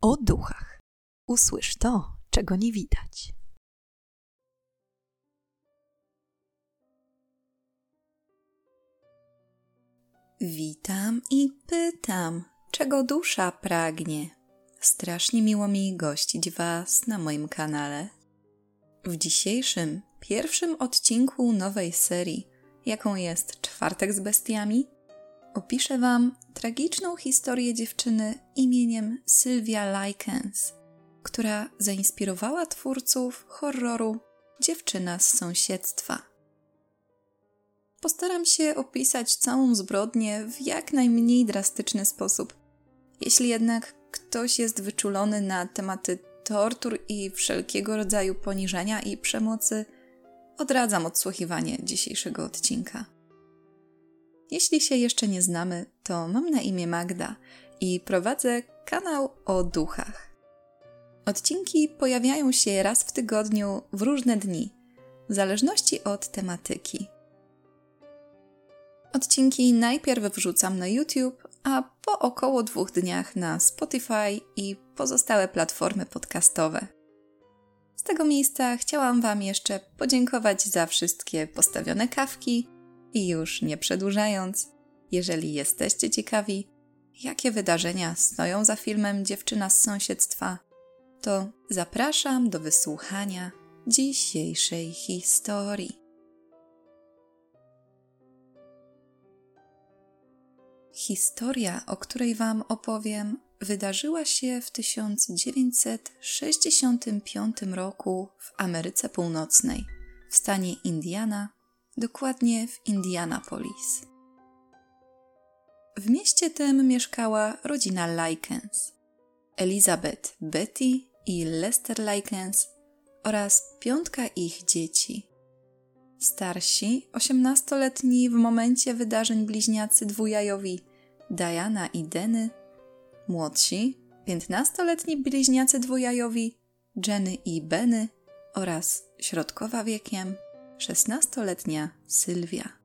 o duchach. Usłysz to, czego nie widać. Witam i pytam, czego dusza pragnie. Strasznie miło mi gościć Was na moim kanale. W dzisiejszym, pierwszym odcinku nowej serii, jaką jest Czwartek z Bestiami, opiszę Wam tragiczną historię dziewczyny imieniem Sylwia Likens, która zainspirowała twórców horroru Dziewczyna z sąsiedztwa. Postaram się opisać całą zbrodnię w jak najmniej drastyczny sposób. Jeśli jednak ktoś jest wyczulony na tematy tortur i wszelkiego rodzaju poniżenia i przemocy, odradzam odsłuchiwanie dzisiejszego odcinka. Jeśli się jeszcze nie znamy, to mam na imię Magda i prowadzę kanał o duchach. Odcinki pojawiają się raz w tygodniu w różne dni, w zależności od tematyki. Odcinki najpierw wrzucam na YouTube, a po około dwóch dniach na Spotify i pozostałe platformy podcastowe. Z tego miejsca chciałam Wam jeszcze podziękować za wszystkie postawione kawki i już nie przedłużając, jeżeli jesteście ciekawi, jakie wydarzenia stoją za filmem Dziewczyna z sąsiedztwa, to zapraszam do wysłuchania dzisiejszej historii. Historia, o której Wam opowiem, wydarzyła się w 1965 roku w Ameryce Północnej, w stanie Indiana, dokładnie w Indianapolis. W mieście tym mieszkała rodzina Likens. Elizabeth, Betty i Lester Likens oraz piątka ich dzieci. Starsi, osiemnastoletni w momencie wydarzeń bliźniacy dwujajowi Diana i Denny, młodsi, piętnastoletni bliźniacy dwujajowi Jenny i Benny oraz środkowa wiekiem szesnastoletnia Sylwia.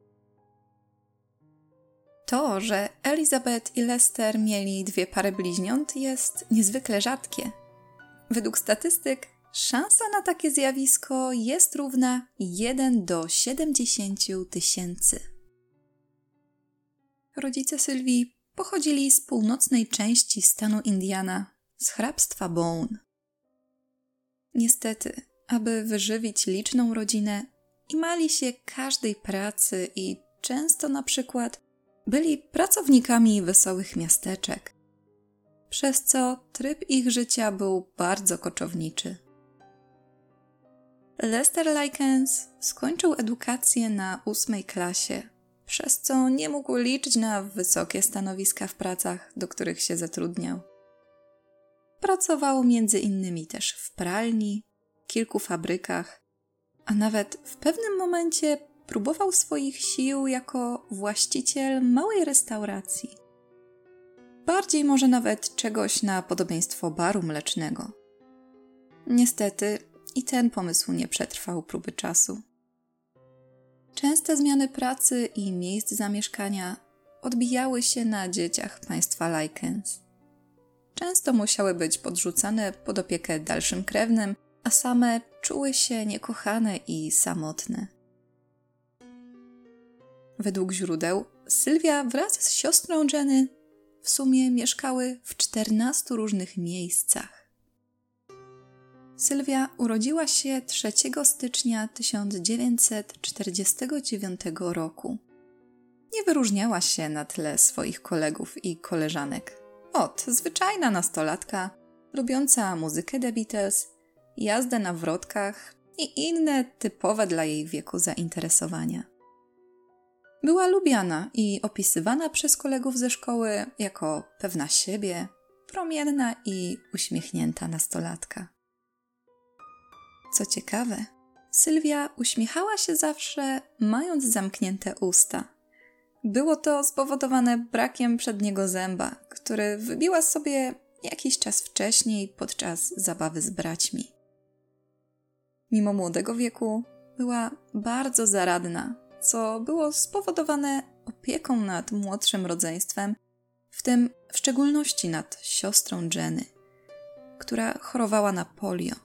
To, że Elizabeth i Lester mieli dwie pary bliźniąt, jest niezwykle rzadkie. Według statystyk szansa na takie zjawisko jest równa 1 do 70 tysięcy. Rodzice Sylwii pochodzili z północnej części stanu Indiana, z hrabstwa Bone. Niestety, aby wyżywić liczną rodzinę, imali się każdej pracy i często na przykład byli pracownikami wesołych miasteczek, przez co tryb ich życia był bardzo koczowniczy. Lester Likens skończył edukację na ósmej klasie, przez co nie mógł liczyć na wysokie stanowiska w pracach, do których się zatrudniał. Pracował między innymi też w pralni, kilku fabrykach, a nawet w pewnym momencie próbował swoich sił jako właściciel małej restauracji. Bardziej może nawet czegoś na podobieństwo baru mlecznego. Niestety i ten pomysł nie przetrwał próby czasu. Częste zmiany pracy i miejsc zamieszkania odbijały się na dzieciach państwa Likens. Często musiały być podrzucane pod opiekę dalszym krewnym, a same czuły się niekochane i samotne. Według źródeł, Sylwia wraz z siostrą Jenny w sumie mieszkały w 14 różnych miejscach. Sylwia urodziła się 3 stycznia 1949 roku. Nie wyróżniała się na tle swoich kolegów i koleżanek. Ot, zwyczajna nastolatka, lubiąca muzykę The Beatles, jazdę na wrotkach i inne typowe dla jej wieku zainteresowania. Była lubiana i opisywana przez kolegów ze szkoły jako pewna siebie, promienna i uśmiechnięta nastolatka. Co ciekawe, Sylwia uśmiechała się zawsze, mając zamknięte usta. Było to spowodowane brakiem przedniego zęba, który wybiła sobie jakiś czas wcześniej podczas zabawy z braćmi. Mimo młodego wieku była bardzo zaradna, co było spowodowane opieką nad młodszym rodzeństwem, w tym w szczególności nad siostrą Jenny, która chorowała na polio.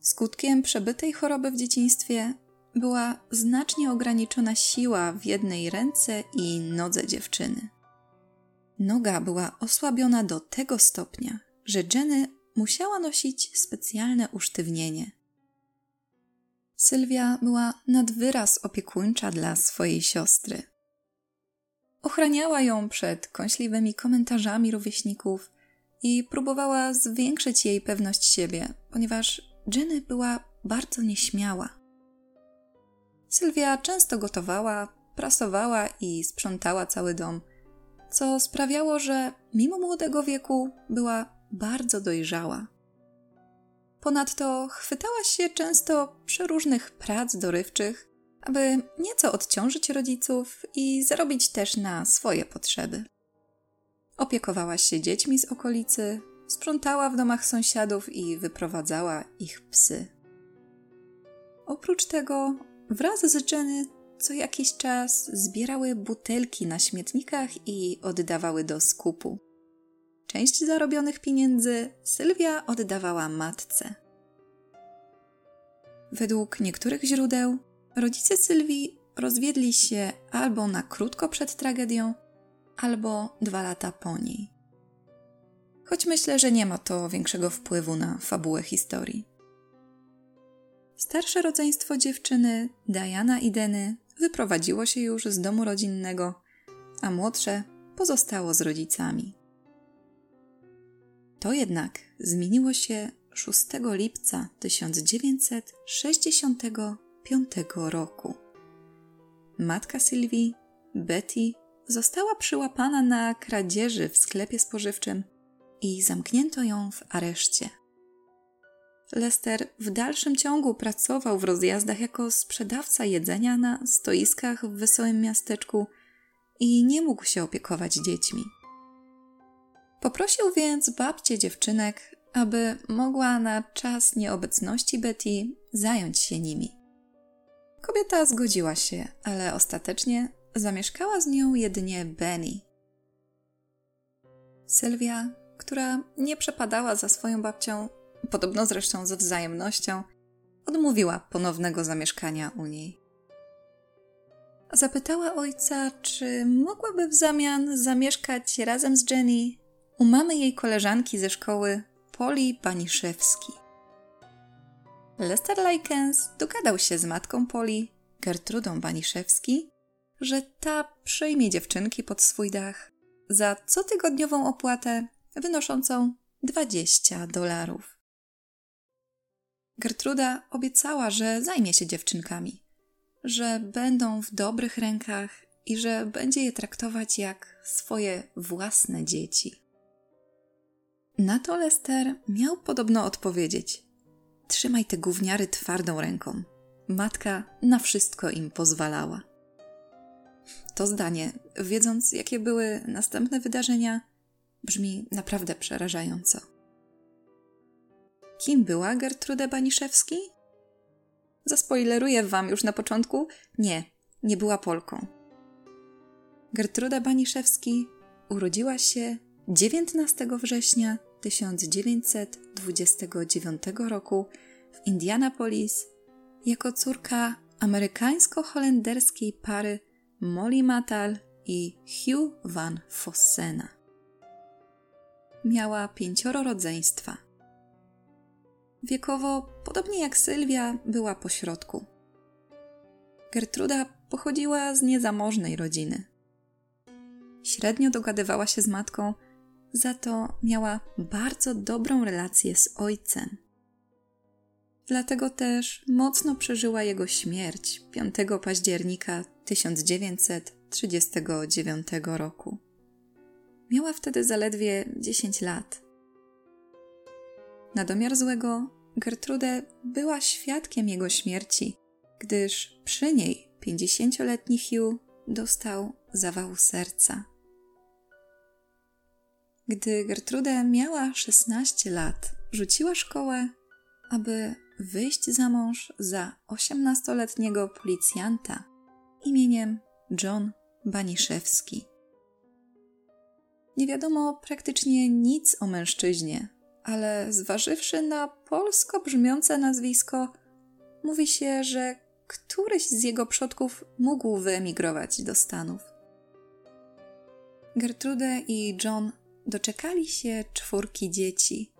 Skutkiem przebytej choroby w dzieciństwie była znacznie ograniczona siła w jednej ręce i nodze dziewczyny. Noga była osłabiona do tego stopnia, że Jenny musiała nosić specjalne usztywnienie. Sylwia była nad wyraz opiekuńcza dla swojej siostry. Ochraniała ją przed kąśliwymi komentarzami rówieśników i próbowała zwiększyć jej pewność siebie, ponieważ Jenny była bardzo nieśmiała. Sylwia często gotowała, prasowała i sprzątała cały dom, co sprawiało, że mimo młodego wieku była bardzo dojrzała. Ponadto chwytała się często przeróżnych prac dorywczych, aby nieco odciążyć rodziców i zarobić też na swoje potrzeby. Opiekowała się dziećmi z okolicy, sprzątała w domach sąsiadów i wyprowadzała ich psy. Oprócz tego, wraz z Jenny co jakiś czas zbierały butelki na śmietnikach i oddawały do skupu. Część zarobionych pieniędzy Sylwia oddawała matce. Według niektórych źródeł rodzice Sylwii rozwiedli się albo na krótko przed tragedią, albo dwa lata po niej. Choć myślę, że nie ma to większego wpływu na fabułę historii. Starsze rodzeństwo dziewczyny, Diana i Deny, wyprowadziło się już z domu rodzinnego, a młodsze pozostało z rodzicami. To jednak zmieniło się 6 lipca 1965 roku. Matka Sylwii, Betty, została przyłapana na kradzieży w sklepie spożywczym i zamknięto ją w areszcie. Lester w dalszym ciągu pracował w rozjazdach jako sprzedawca jedzenia na stoiskach w wesołym miasteczku i nie mógł się opiekować dziećmi. Poprosił więc babcię dziewczynek, aby mogła na czas nieobecności Betty zająć się nimi. Kobieta zgodziła się, ale ostatecznie zamieszkała z nią jedynie Benny. Sylwia, która nie przepadała za swoją babcią, podobno zresztą ze wzajemnością, odmówiła ponownego zamieszkania u niej. Zapytała ojca, czy mogłaby w zamian zamieszkać razem z Jenny u mamy jej koleżanki ze szkoły, Poli Paniszewski. Lester Likens dogadał się z matką Poli, Gertrudą Baniszewski, że ta przyjmie dziewczynki pod swój dach za cotygodniową opłatę wynoszącą 20 dolarów. Gertruda obiecała, że zajmie się dziewczynkami, że będą w dobrych rękach i że będzie je traktować jak swoje własne dzieci. Na to Lester miał podobno odpowiedzieć: Trzymaj te gówniary twardą ręką. Matka na wszystko im pozwalała. To zdanie, wiedząc jakie były następne wydarzenia, brzmi naprawdę przerażająco. Kim była Gertrude Baniszewski? Zaspoileruję wam już na początku: nie, nie była Polką. Gertruda Baniszewski urodziła się 19 września 1929 roku w Indianapolis jako córka amerykańsko-holenderskiej pary Molly Matal i Hugh van Fossena. Miała pięcioro rodzeństwa. Wiekowo, podobnie jak Sylwia, była pośrodku. Gertruda pochodziła z niezamożnej rodziny. Średnio dogadywała się z matką, za to miała bardzo dobrą relację z ojcem. Dlatego też mocno przeżyła jego śmierć 5 października 1939 roku. Miała wtedy zaledwie 10 lat. Na domiar złego, Gertrude była świadkiem jego śmierci, gdyż przy niej 50-letni Hugh dostał zawału serca. Gdy Gertrude miała 16 lat, rzuciła szkołę, aby wyjść za mąż za 18-letniego policjanta imieniem John Baniszewski. Nie wiadomo praktycznie nic o mężczyźnie, ale zważywszy na polsko brzmiące nazwisko, mówi się, że któryś z jego przodków mógł wyemigrować do Stanów. Gertrude i John doczekali się czwórki dzieci,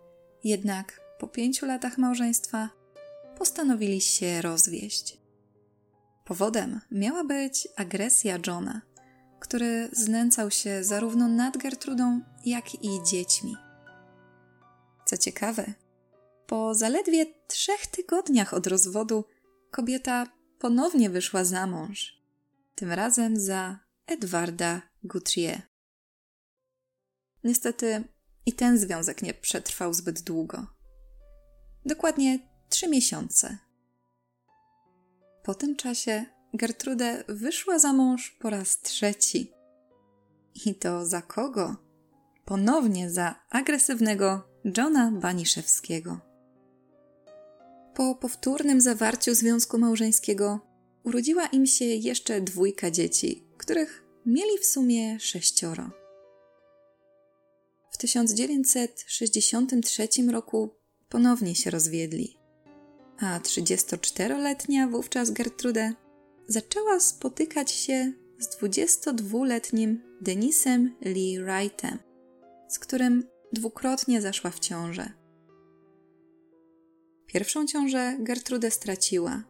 jednak po pięciu latach małżeństwa postanowili się rozwieść. Powodem miała być agresja Johna, który znęcał się zarówno nad Gertrudą, jak i dziećmi. Co ciekawe, po zaledwie trzech tygodniach od rozwodu kobieta ponownie wyszła za mąż, tym razem za Edwarda Guthrie. Niestety i ten związek nie przetrwał zbyt długo. Dokładnie trzy miesiące. Po tym czasie Gertrude wyszła za mąż po raz trzeci. I to za kogo? Ponownie za agresywnego Johna Baniszewskiego. Po powtórnym zawarciu związku małżeńskiego urodziła im się jeszcze dwójka dzieci, których mieli w sumie sześcioro. W 1963 roku ponownie się rozwiedli, a 34-letnia wówczas Gertrude zaczęła spotykać się z 22-letnim Denisem Lee Wrightem, z którym dwukrotnie zaszła w ciążę. Pierwszą ciążę Gertrude straciła,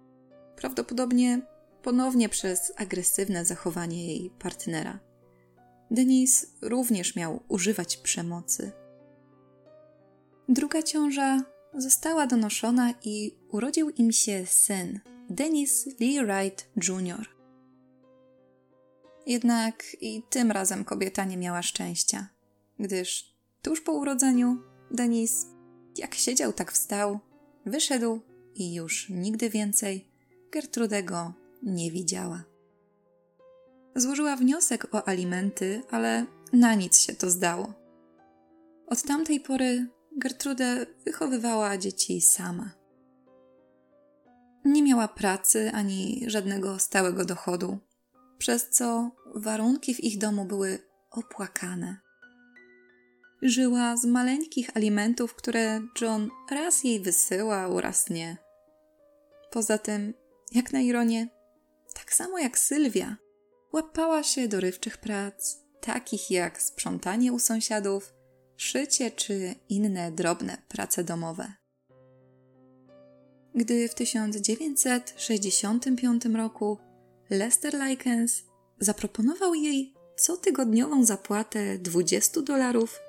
prawdopodobnie ponownie przez agresywne zachowanie jej partnera. Denis również miał używać przemocy. Druga ciąża została donoszona i urodził im się syn, Denis Lee Wright Jr. Jednak i tym razem kobieta nie miała szczęścia, gdyż tuż po urodzeniu Denis jak siedział, tak wstał, wyszedł i już nigdy więcej Gertrudego nie widziała. Złożyła wniosek o alimenty, ale na nic się to zdało. Od tamtej pory Gertrude wychowywała dzieci sama. Nie miała pracy ani żadnego stałego dochodu, przez co warunki w ich domu były opłakane. Żyła z maleńkich alimentów, które John raz jej wysyłał, raz nie. Poza tym, jak na ironię, tak samo jak Sylwia, łapała się dorywczych prac, takich jak sprzątanie u sąsiadów, szycie czy inne drobne prace domowe. Gdy w 1965 roku Lester Likens zaproponował jej cotygodniową zapłatę 20 dolarów,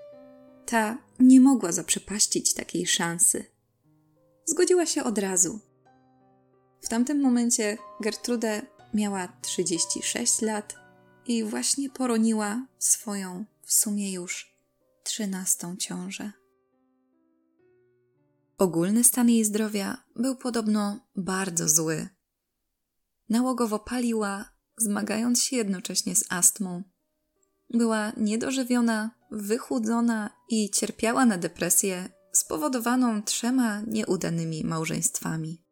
ta nie mogła zaprzepaścić takiej szansy. Zgodziła się od razu. W tamtym momencie Gertrude miała 36 lat i właśnie poroniła swoją w sumie już trzynastą ciążę. Ogólny stan jej zdrowia był podobno bardzo zły. Nałogowo paliła, zmagając się jednocześnie z astmą. Była niedożywiona, wychudzona i cierpiała na depresję spowodowaną trzema nieudanymi małżeństwami.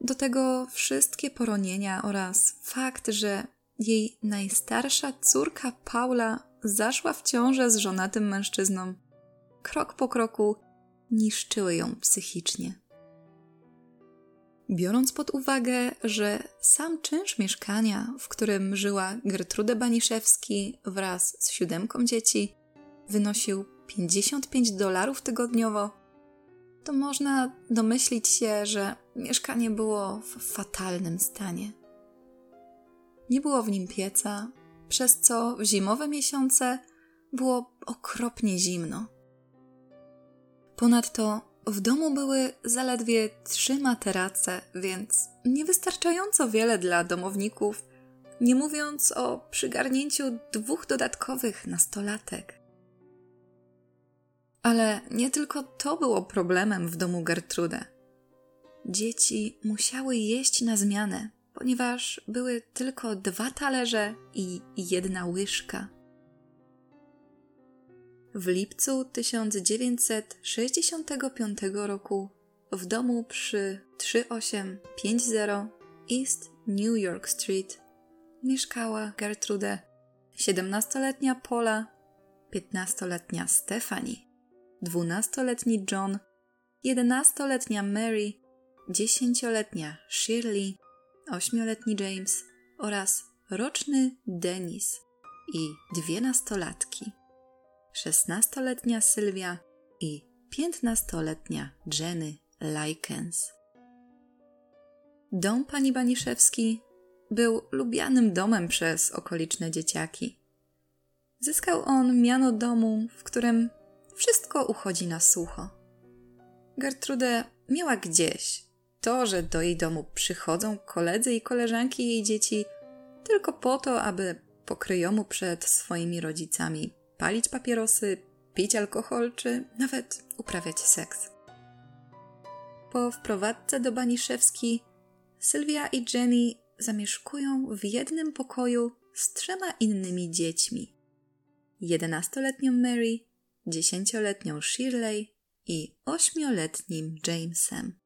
Do tego wszystkie poronienia oraz fakt, że jej najstarsza córka Paula zaszła w ciążę z żonatym mężczyzną, krok po kroku niszczyły ją psychicznie. Biorąc pod uwagę, że sam czynsz mieszkania, w którym żyła Gertrude Baniszewski wraz z siódemką dzieci, wynosił 55 dolarów tygodniowo, to można domyślić się, że mieszkanie było w fatalnym stanie. Nie było w nim pieca, przez co w zimowe miesiące było okropnie zimno. Ponadto w domu były zaledwie trzy materace, więc niewystarczająco wiele dla domowników, nie mówiąc o przygarnięciu dwóch dodatkowych nastolatek. Ale nie tylko to było problemem w domu Gertrude. Dzieci musiały jeść na zmianę, ponieważ były tylko dwa talerze i jedna łyżka. W lipcu 1965 roku w domu przy 3850 East New York Street mieszkała Gertrude, 17-letnia Paula 15-letnia Stephanie, 12-letni John, 11-letnia Mary, 10-letnia Shirley, 8-letni James oraz roczny Denis i dwie nastolatki, 16-letnia Sylwia i 15-letnia Jenny Likens. Dom pani Baniszewski był lubianym domem przez okoliczne dzieciaki. Zyskał on miano domu, w którym wszystko uchodzi na sucho. Gertrudę miała gdzieś. To, że do jej domu przychodzą koledzy i koleżanki jej dzieci tylko po to, aby pokryjomu przed swoimi rodzicami palić papierosy, pić alkohol czy nawet uprawiać seks. Po wprowadzce do Baniszewski Sylwia i Jenny zamieszkują w jednym pokoju z trzema innymi dziećmi. Jedenastoletnią Mary, dziesięcioletnią Shirley i ośmioletnim Jamesem.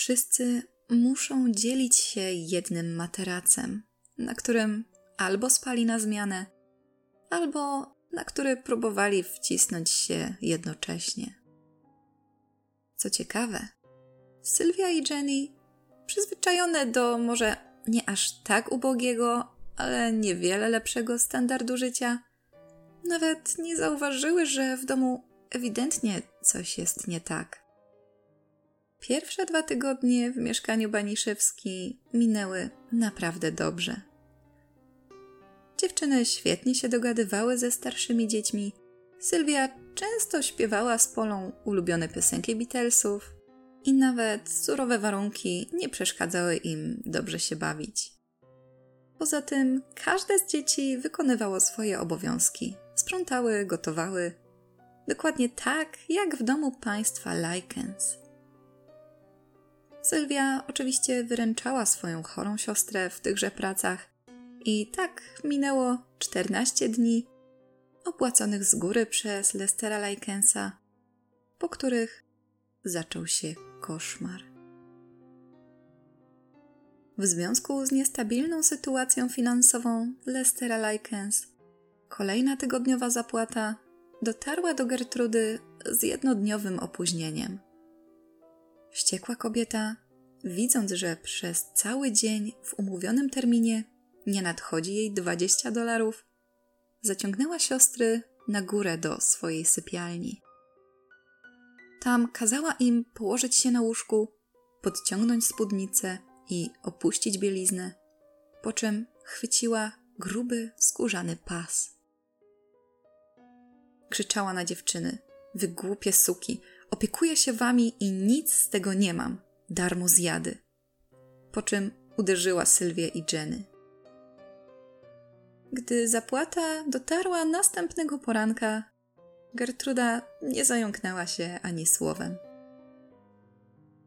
Wszyscy muszą dzielić się jednym materacem, na którym albo spali na zmianę, albo na który próbowali wcisnąć się jednocześnie. Co ciekawe, Sylwia i Jenny, przyzwyczajone do może nie aż tak ubogiego, ale niewiele lepszego standardu życia, nawet nie zauważyły, że w domu ewidentnie coś jest nie tak. Pierwsze dwa tygodnie w mieszkaniu Baniszewski minęły naprawdę dobrze. Dziewczyny świetnie się dogadywały ze starszymi dziećmi. Sylwia często śpiewała z Polą ulubione piosenki Beatlesów i nawet surowe warunki nie przeszkadzały im dobrze się bawić. Poza tym każde z dzieci wykonywało swoje obowiązki. Sprzątały, gotowały. Dokładnie tak, jak w domu państwa Likens. Sylwia oczywiście wyręczała swoją chorą siostrę w tychże pracach i tak minęło 14 dni opłaconych z góry przez Lestera Likensa, po których zaczął się koszmar. W związku z niestabilną sytuacją finansową Lestera Likens, kolejna tygodniowa zapłata dotarła do Gertrudy z jednodniowym opóźnieniem. Wściekła kobieta, widząc, że przez cały dzień w umówionym terminie nie nadchodzi jej 20 dolarów, zaciągnęła siostry na górę do swojej sypialni. Tam kazała im położyć się na łóżku, podciągnąć spódnicę i opuścić bieliznę, po czym chwyciła gruby, skórzany pas. Krzyczała na dziewczyny: Wy głupie suki, opiekuję się wami i nic z tego nie mam, darmo zjady. Po czym uderzyła Sylwię i Jenny. Gdy zapłata dotarła następnego poranka, Gertruda nie zająknęła się ani słowem.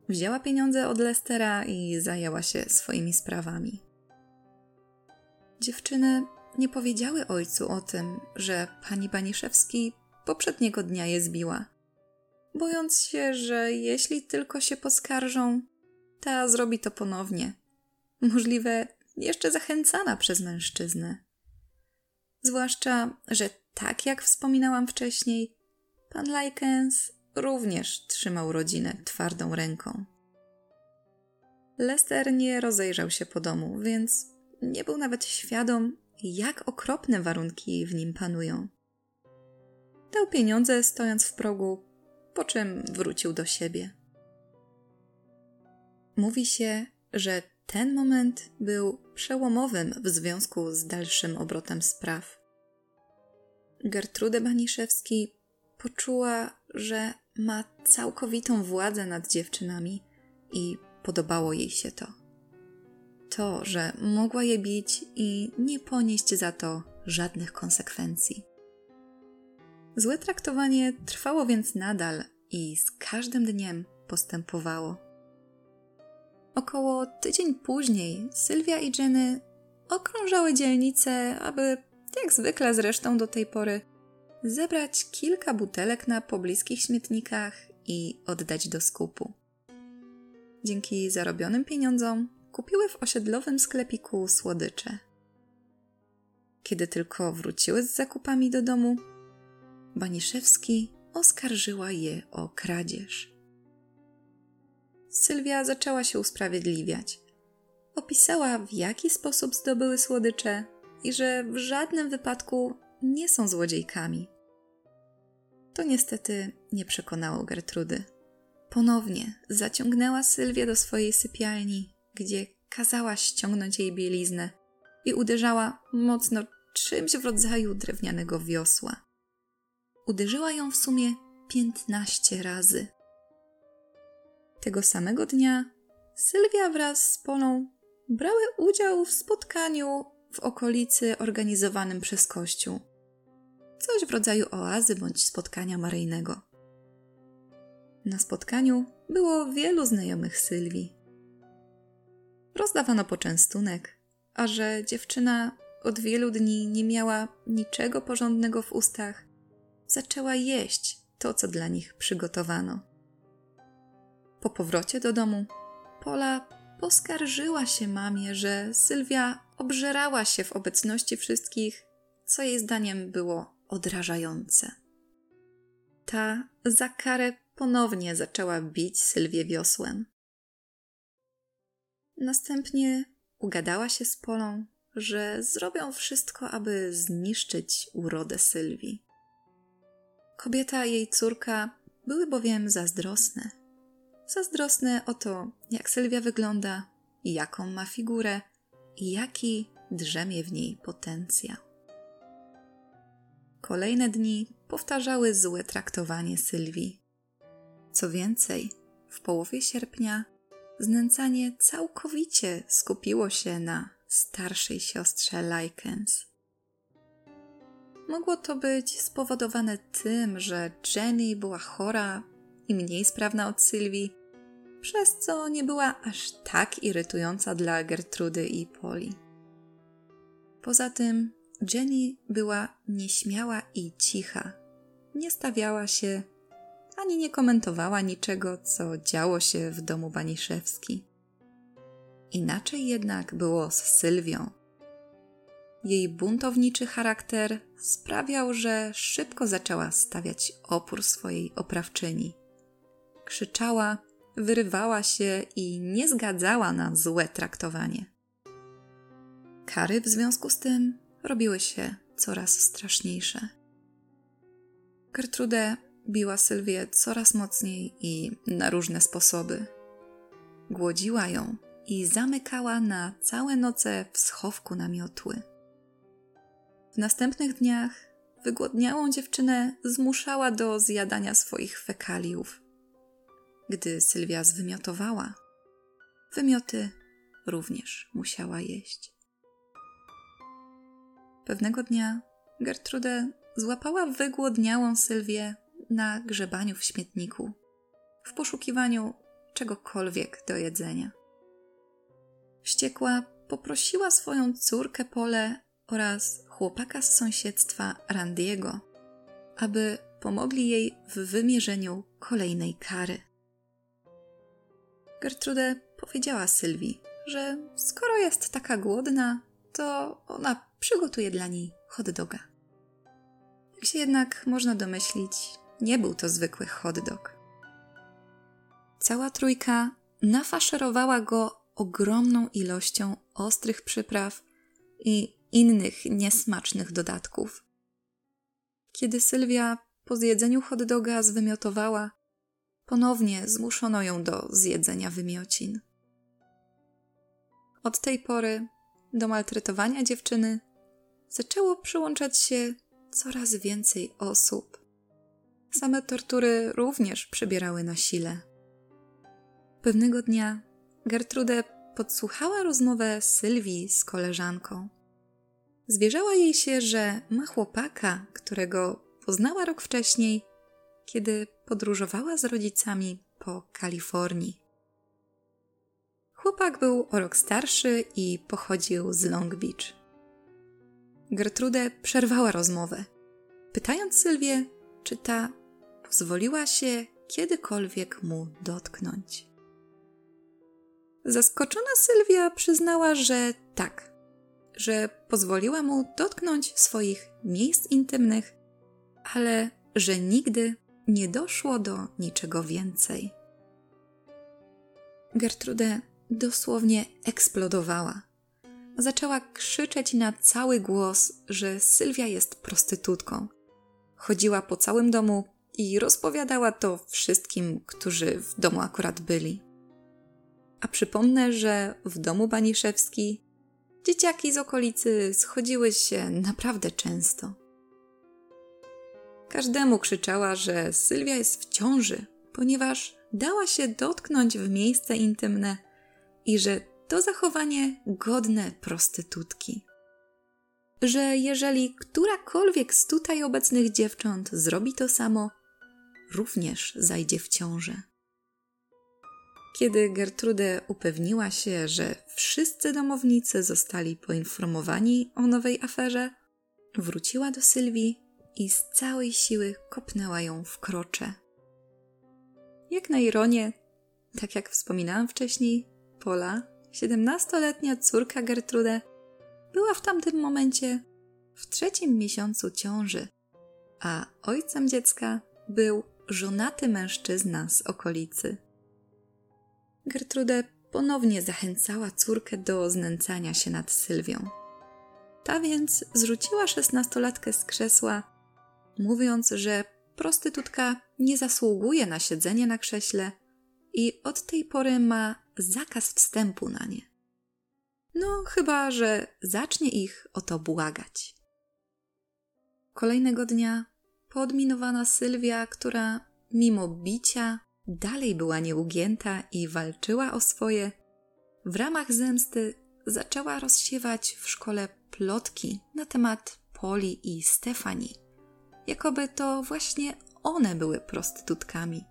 Wzięła pieniądze od Lestera i zajęła się swoimi sprawami. Dziewczyny nie powiedziały ojcu o tym, że pani Baniszewski poprzedniego dnia je zbiła, bojąc się, że jeśli tylko się poskarżą, ta zrobi to ponownie. Możliwe jeszcze zachęcana przez mężczyznę. Zwłaszcza, że tak jak wspominałam wcześniej, pan Likens również trzymał rodzinę twardą ręką. Lester nie rozejrzał się po domu, więc nie był nawet świadom, jak okropne warunki w nim panują. Dał pieniądze stojąc w progu, po czym wrócił do siebie. Mówi się, że ten moment był przełomowym w związku z dalszym obrotem spraw. Gertrudę Baniszewski poczuła, że ma całkowitą władzę nad dziewczynami i podobało jej się to. To, że mogła je bić i nie ponieść za to żadnych konsekwencji. Złe traktowanie trwało więc nadal i z każdym dniem postępowało. Około tydzień później Sylwia i Jenny okrążały dzielnicę, aby, jak zwykle zresztą do tej pory, zebrać kilka butelek na pobliskich śmietnikach i oddać do skupu. Dzięki zarobionym pieniądzom kupiły w osiedlowym sklepiku słodycze. kiedy tylko wróciły z zakupami do domu, Baniszewski oskarżyła je o kradzież. Sylwia zaczęła się usprawiedliwiać. Opisała, w jaki sposób zdobyły słodycze i że w żadnym wypadku nie są złodziejkami. To niestety nie przekonało Gertrudy. Ponownie zaciągnęła Sylwię do swojej sypialni, gdzie kazała ściągnąć jej bieliznę i uderzała mocno czymś w rodzaju drewnianego wiosła. Uderzyła ją w sumie piętnaście razy. Tego samego dnia Sylwia wraz z Polą brały udział w spotkaniu w okolicy organizowanym przez Kościół. Coś w rodzaju oazy bądź spotkania maryjnego. Na spotkaniu było wielu znajomych Sylwii. Rozdawano poczęstunek, a że dziewczyna od wielu dni nie miała niczego porządnego w ustach, zaczęła jeść to, co dla nich przygotowano. Po powrocie do domu, Pola poskarżyła się mamie, że Sylwia obżerała się w obecności wszystkich, co jej zdaniem było odrażające. Ta za karę ponownie zaczęła bić Sylwię wiosłem. Następnie ugadała się z Polą, że zrobią wszystko, aby zniszczyć urodę Sylwii. Kobieta i jej córka były bowiem zazdrosne. Zazdrosne o to, jak Sylwia wygląda, jaką ma figurę i jaki drzemie w niej potencjał. Kolejne dni powtarzały złe traktowanie Sylwii. Co więcej, w połowie sierpnia znęcanie całkowicie skupiło się na starszej siostrze Likens. Mogło to być spowodowane tym, że Jenny była chora i mniej sprawna od Sylwii, przez co nie była aż tak irytująca dla Gertrudy i Poli. Poza tym Jenny była nieśmiała i cicha. Nie stawiała się ani nie komentowała niczego, co działo się w domu Baniszewski. Inaczej jednak było z Sylwią. Jej buntowniczy charakter sprawiał, że szybko zaczęła stawiać opór swojej oprawczyni. Krzyczała, wyrywała się i nie zgadzała na złe traktowanie. Kary w związku z tym robiły się coraz straszniejsze. Gertrude biła Sylwię coraz mocniej i na różne sposoby. Głodziła ją i zamykała na całe noce w schowku na miotły. W następnych dniach wygłodniałą dziewczynę zmuszała do zjadania swoich fekaliów. Gdy Sylwia zwymiotowała, wymioty również musiała jeść. Pewnego dnia Gertrude złapała wygłodniałą Sylwię na grzebaniu w śmietniku, w poszukiwaniu czegokolwiek do jedzenia. Wściekła poprosiła swoją córkę Pole oraz chłopaka z sąsiedztwa Randiego, aby pomogli jej w wymierzeniu kolejnej kary. Gertrude powiedziała Sylwii, że skoro jest taka głodna, to ona przygotuje dla niej hot doga. Jak się jednak można domyślić, nie był to zwykły hot dog. Cała trójka nafaszerowała go ogromną ilością ostrych przypraw i innych niesmacznych dodatków. Kiedy Sylwia po zjedzeniu hot doga zwymiotowała, ponownie zmuszono ją do zjedzenia wymiocin. Od tej pory do maltretowania dziewczyny zaczęło przyłączać się coraz więcej osób. Same tortury również przybierały na sile. Pewnego dnia Gertrude podsłuchała rozmowę Sylwii z koleżanką. Zwierzała jej się, że ma chłopaka, którego poznała rok wcześniej, kiedy podróżowała z rodzicami po Kalifornii. Chłopak był o rok starszy i pochodził z Long Beach. Gertrude przerwała rozmowę, pytając Sylwię, czy ta pozwoliła się kiedykolwiek mu dotknąć. Zaskoczona Sylwia przyznała, że tak, że pozwoliła mu dotknąć swoich miejsc intymnych, ale że nigdy nie doszło do niczego więcej. Gertrude dosłownie eksplodowała. Zaczęła krzyczeć na cały głos, że Sylwia jest prostytutką. Chodziła po całym domu i rozpowiadała to wszystkim, którzy w domu akurat byli. A przypomnę, że w domu Baniszewski dzieciaki z okolicy schodziły się naprawdę często. Każdemu krzyczała, że Sylwia jest w ciąży, ponieważ dała się dotknąć w miejsce intymne i że to zachowanie godne prostytutki. Że jeżeli którakolwiek z tutaj obecnych dziewcząt zrobi to samo, również zajdzie w ciążę. Kiedy Gertrude upewniła się, że wszyscy domownicy zostali poinformowani o nowej aferze, wróciła do Sylwii i z całej siły kopnęła ją w krocze. Jak na ironię, tak jak wspominałam wcześniej, Pola, siedemnastoletnia córka Gertrude, była w tamtym momencie w trzecim miesiącu ciąży, a ojcem dziecka był żonaty mężczyzna z okolicy. Gertrude ponownie zachęcała córkę do znęcania się nad Sylwią. Ta więc zrzuciła szesnastolatkę z krzesła, mówiąc, że prostytutka nie zasługuje na siedzenie na krześle i od tej pory ma zakaz wstępu na nie. No, chyba, że zacznie ich o to błagać. Kolejnego dnia podminowana Sylwia, która mimo bicia dalej była nieugięta i walczyła o swoje, w ramach zemsty zaczęła rozsiewać w szkole plotki na temat Poli i Stefanii, jakoby to właśnie one były prostytutkami.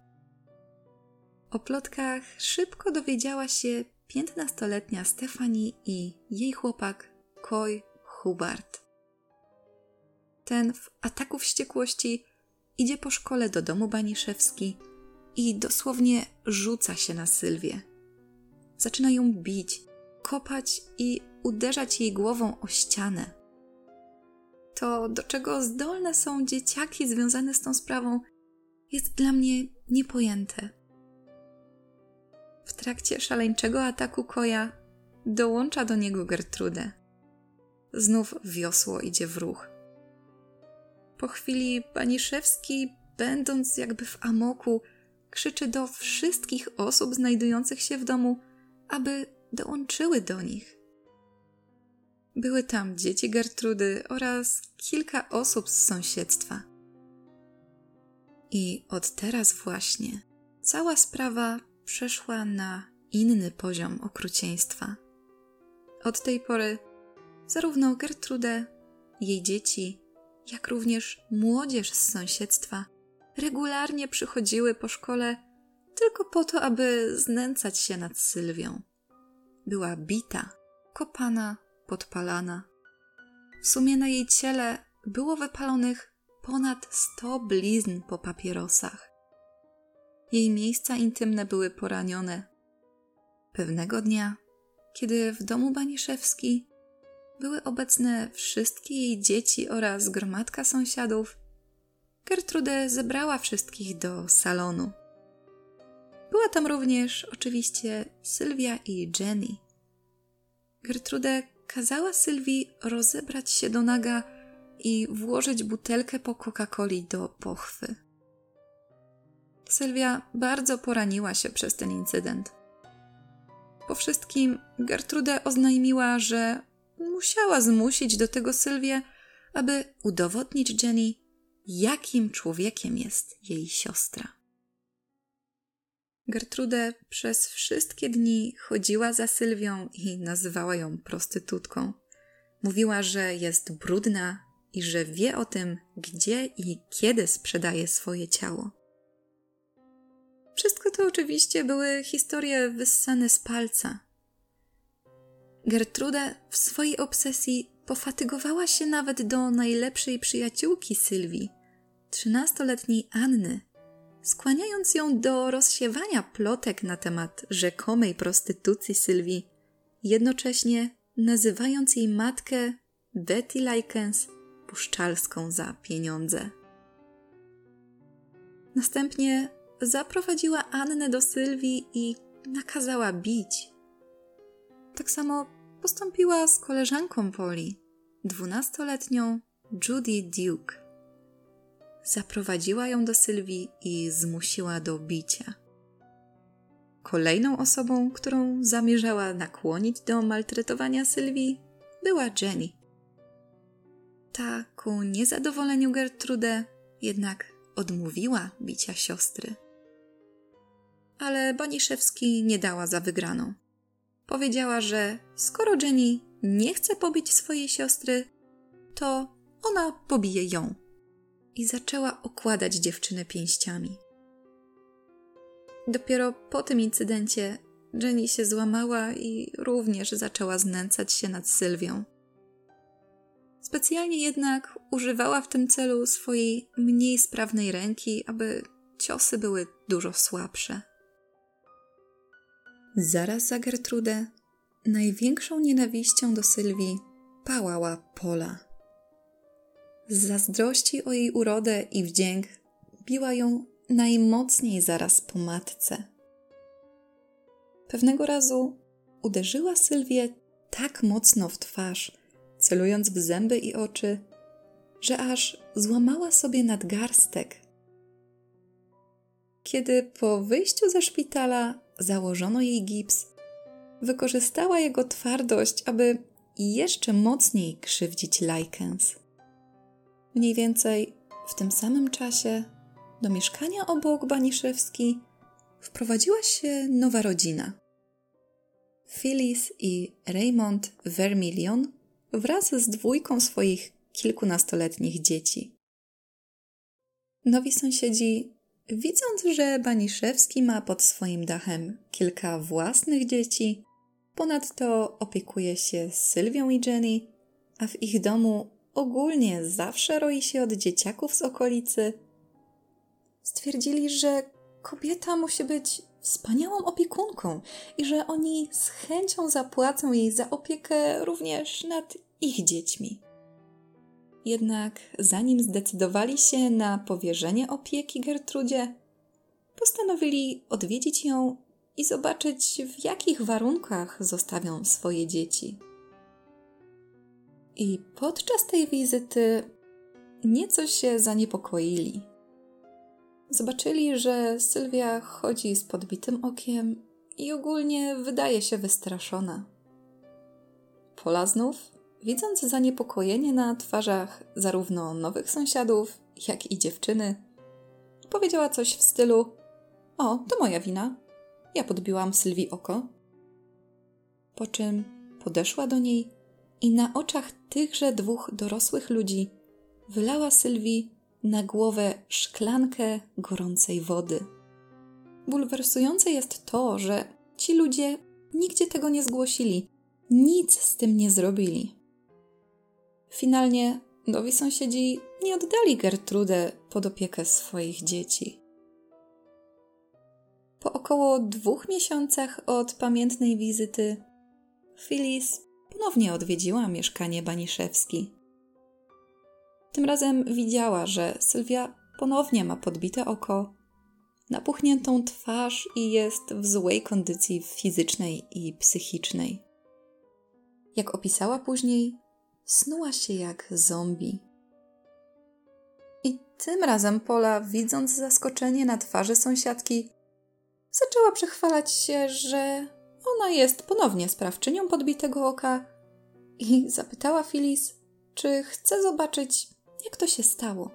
O plotkach szybko dowiedziała się piętnastoletnia Stefani i jej chłopak Koi Hubert. Ten w ataku wściekłości idzie po szkole do domu Baniszewski i dosłownie rzuca się na Sylwię. Zaczyna ją bić, kopać i uderzać jej głową o ścianę. To, do czego zdolne są dzieciaki związane z tą sprawą, jest dla mnie niepojęte. W trakcie szaleńczego ataku koja dołącza do niego Gertrudę. Znów wiosło idzie w ruch. Po chwili Baniszewski, będąc jakby w amoku, krzyczy do wszystkich osób znajdujących się w domu, aby dołączyły do nich. Były tam dzieci Gertrudy oraz kilka osób z sąsiedztwa. I od teraz właśnie cała sprawa przeszła na inny poziom okrucieństwa. Od tej pory zarówno Gertrudę, jej dzieci, jak również młodzież z sąsiedztwa regularnie przychodziły po szkole tylko po to, aby znęcać się nad Sylwią. Była bita, kopana, podpalana. W sumie na jej ciele było wypalonych ponad sto blizn po papierosach. Jej miejsca intymne były poranione. Pewnego dnia, kiedy w domu Baniszewski były obecne wszystkie jej dzieci oraz gromadka sąsiadów, Gertrude zebrała wszystkich do salonu. Była tam również oczywiście Sylwia i Jenny. Gertrude kazała Sylwii rozebrać się do naga i włożyć butelkę po Coca-Coli do pochwy. Sylwia bardzo poraniła się przez ten incydent. Po wszystkim Gertrude oznajmiła, że musiała zmusić do tego Sylwię, aby udowodnić Jenny, jakim człowiekiem jest jej siostra. Gertrude przez wszystkie dni chodziła za Sylwią i nazywała ją prostytutką. Mówiła, że jest brudna i że wie o tym, gdzie i kiedy sprzedaje swoje ciało. Wszystko to oczywiście były historie wyssane z palca. Gertrude w swojej obsesji pofatygowała się nawet do najlepszej przyjaciółki Sylwii, trzynastoletniej Anny, skłaniając ją do rozsiewania plotek na temat rzekomej prostytucji Sylwii, jednocześnie nazywając jej matkę Betty Likens puszczalską za pieniądze. Następnie zaprowadziła Annę do Sylwii i nakazała bić. Tak samo postąpiła z koleżanką Poli, dwunastoletnią Judy Duke. Zaprowadziła ją do Sylwii i zmusiła do bicia. Kolejną osobą, którą zamierzała nakłonić do maltretowania Sylwii, była Jenny. Ta ku niezadowoleniu Gertrude jednak odmówiła bicia siostry. Ale Baniszewski nie dała za wygraną. Powiedziała, że skoro Jenny nie chce pobić swojej siostry, to ona pobije ją. I zaczęła okładać dziewczynę pięściami. Dopiero po tym incydencie Jenny się złamała i również zaczęła znęcać się nad Sylwią. Specjalnie jednak używała w tym celu swojej mniej sprawnej ręki, aby ciosy były dużo słabsze. Zaraz za Gertrudę największą nienawiścią do Sylwii pałała Pola. Z zazdrości o jej urodę i wdzięk biła ją najmocniej zaraz po matce. Pewnego razu uderzyła Sylwię tak mocno w twarz, celując w zęby i oczy, że aż złamała sobie nadgarstek. Kiedy po wyjściu ze szpitala założono jej gips, wykorzystała jego twardość, aby jeszcze mocniej krzywdzić Likens. Mniej więcej w tym samym czasie do mieszkania obok Baniszewski wprowadziła się nowa rodzina. Phyllis i Raymond Vermilion wraz z dwójką swoich kilkunastoletnich dzieci. Nowi sąsiedzi, widząc, że Baniszewski ma pod swoim dachem kilka własnych dzieci, ponadto opiekuje się Sylwią i Jenny, a w ich domu ogólnie zawsze roi się od dzieciaków z okolicy, stwierdzili, że kobieta musi być wspaniałą opiekunką i że oni z chęcią zapłacą jej za opiekę również nad ich dziećmi. Jednak zanim zdecydowali się na powierzenie opieki Gertrudzie, postanowili odwiedzić ją i zobaczyć, w jakich warunkach zostawią swoje dzieci. I podczas tej wizyty nieco się zaniepokoili. Zobaczyli, że Sylwia chodzi z podbitym okiem i ogólnie wydaje się wystraszona. Pola znów, widząc zaniepokojenie na twarzach zarówno nowych sąsiadów, jak i dziewczyny, powiedziała coś w stylu: O, to moja wina. Ja podbiłam Sylwii oko. Po czym podeszła do niej i na oczach tychże dwóch dorosłych ludzi wylała Sylwii na głowę szklankę gorącej wody. Bulwersujące jest to, że ci ludzie nigdzie tego nie zgłosili, nic z tym nie zrobili. Finalnie nowi sąsiedzi nie oddali Gertrudę pod opiekę swoich dzieci. Po około dwóch miesiącach od pamiętnej wizyty, Phyllis ponownie odwiedziła mieszkanie Baniszewski. Tym razem widziała, że Sylwia ponownie ma podbite oko, napuchniętą twarz i jest w złej kondycji fizycznej i psychicznej. Jak opisała później, snuła się jak zombie. I tym razem Pola, widząc zaskoczenie na twarzy sąsiadki, zaczęła przechwalać się, że ona jest ponownie sprawczynią podbitego oka i zapytała Phyllis, czy chce zobaczyć, jak to się stało.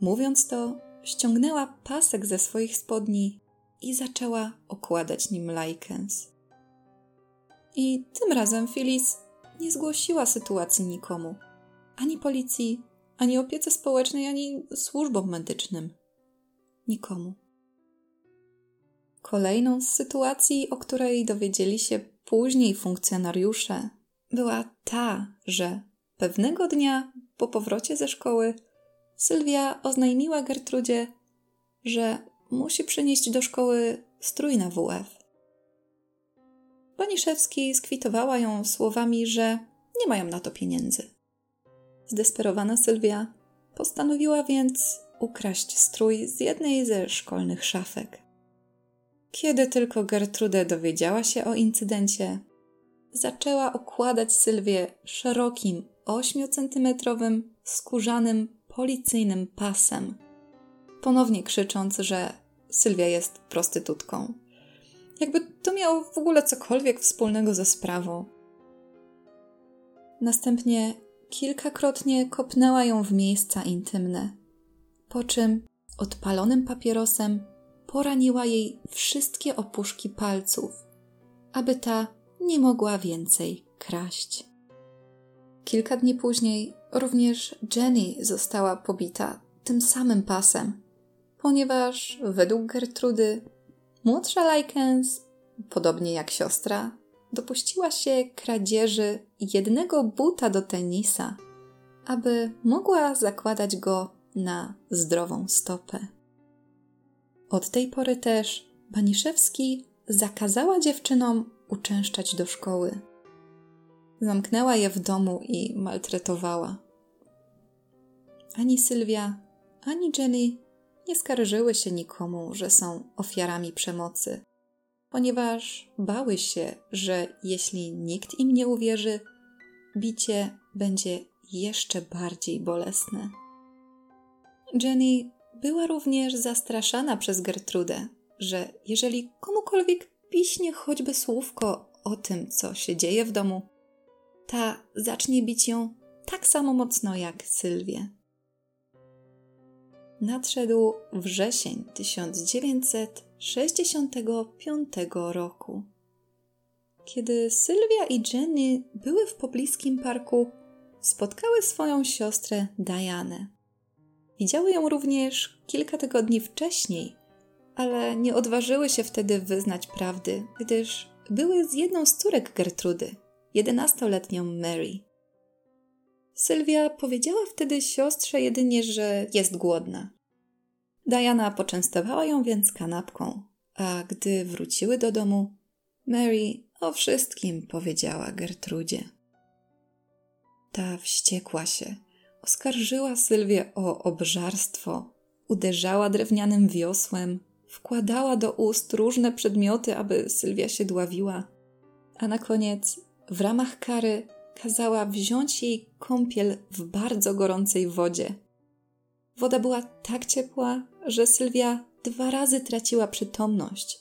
Mówiąc to, ściągnęła pasek ze swoich spodni i zaczęła okładać nim Likens. I tym razem Phyllis nie zgłosiła sytuacji nikomu ani policji, ani opiece społecznej, ani służbom medycznym. Nikomu. Kolejną z sytuacji, o której dowiedzieli się później funkcjonariusze, była ta, że pewnego dnia po powrocie ze szkoły Sylwia oznajmiła Gertrudzie, że musi przynieść do szkoły strój na WF. Baniszewski skwitowała ją słowami, że nie mają na to pieniędzy. Zdesperowana Sylwia postanowiła więc ukraść strój z jednej ze szkolnych szafek. Kiedy tylko Gertrude dowiedziała się o incydencie, zaczęła okładać Sylwię szerokim, 8-centymetrowym, skórzanym, policyjnym pasem, ponownie krzycząc, że Sylwia jest prostytutką. Jakby to miało w ogóle cokolwiek wspólnego ze sprawą. Następnie kilkakrotnie kopnęła ją w miejsca intymne, po czym odpalonym papierosem poraniła jej wszystkie opuszki palców, aby ta nie mogła więcej kraść. Kilka dni później również Jenny została pobita tym samym pasem, ponieważ według Gertrudy młodsza Likens, podobnie jak siostra, dopuściła się kradzieży jednego buta do tenisa, aby mogła zakładać go na zdrową stopę. Od tej pory też Baniszewski zakazała dziewczynom uczęszczać do szkoły. Zamknęła je w domu i maltretowała. Ani Sylwia, ani Jenny nie skarżyły się nikomu, że są ofiarami przemocy, ponieważ bały się, że jeśli nikt im nie uwierzy, bicie będzie jeszcze bardziej bolesne. Jenny była również zastraszana przez Gertrudę, że jeżeli komukolwiek piśnie choćby słówko o tym, co się dzieje w domu, ta zacznie bić ją tak samo mocno jak Sylwię. Nadszedł wrzesień 1965 roku. Kiedy Sylwia i Jenny były w pobliskim parku, spotkały swoją siostrę Dianę. Widziały ją również kilka tygodni wcześniej, ale nie odważyły się wtedy wyznać prawdy, gdyż były z jedną z córek Gertrudy, jedenastoletnią Mary. Sylwia powiedziała wtedy siostrze jedynie, że jest głodna. Diana poczęstowała ją więc kanapką, a gdy wróciły do domu, Mary o wszystkim powiedziała Gertrudzie. Ta wściekła się, oskarżyła Sylwię o obżarstwo, uderzała drewnianym wiosłem, wkładała do ust różne przedmioty, aby Sylwia się dławiła, a na koniec w ramach kary kazała wziąć jej kąpiel w bardzo gorącej wodzie. Woda była tak ciepła, że Sylwia dwa razy traciła przytomność,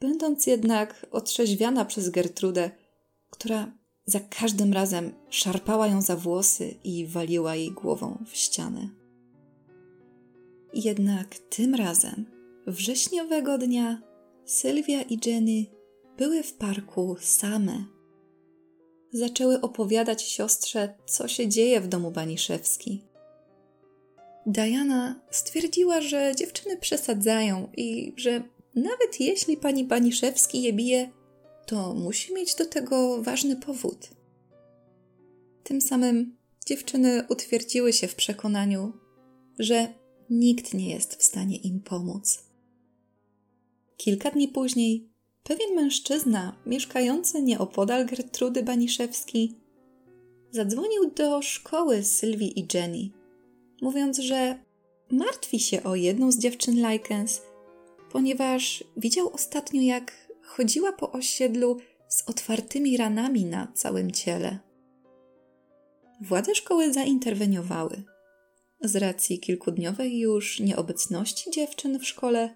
będąc jednak otrzeźwiana przez Gertrudę, która za każdym razem szarpała ją za włosy i waliła jej głową w ścianę. Jednak tym razem, wrześniowego dnia, Sylwia i Jenny były w parku same zaczęły opowiadać siostrze, co się dzieje w domu Baniszewski. Diana stwierdziła, że dziewczyny przesadzają i że nawet jeśli pani Baniszewski je bije, to musi mieć do tego ważny powód. Tym samym dziewczyny utwierdziły się w przekonaniu, że nikt nie jest w stanie im pomóc. Kilka dni później pewien mężczyzna mieszkający nieopodal Gertrudy Baniszewski zadzwonił do szkoły Sylwii i Jenny, mówiąc, że martwi się o jedną z dziewczyn Likens, ponieważ widział ostatnio, jak chodziła po osiedlu z otwartymi ranami na całym ciele. Władze szkoły zainterweniowały. Z racji kilkudniowej już nieobecności dziewczyn w szkole,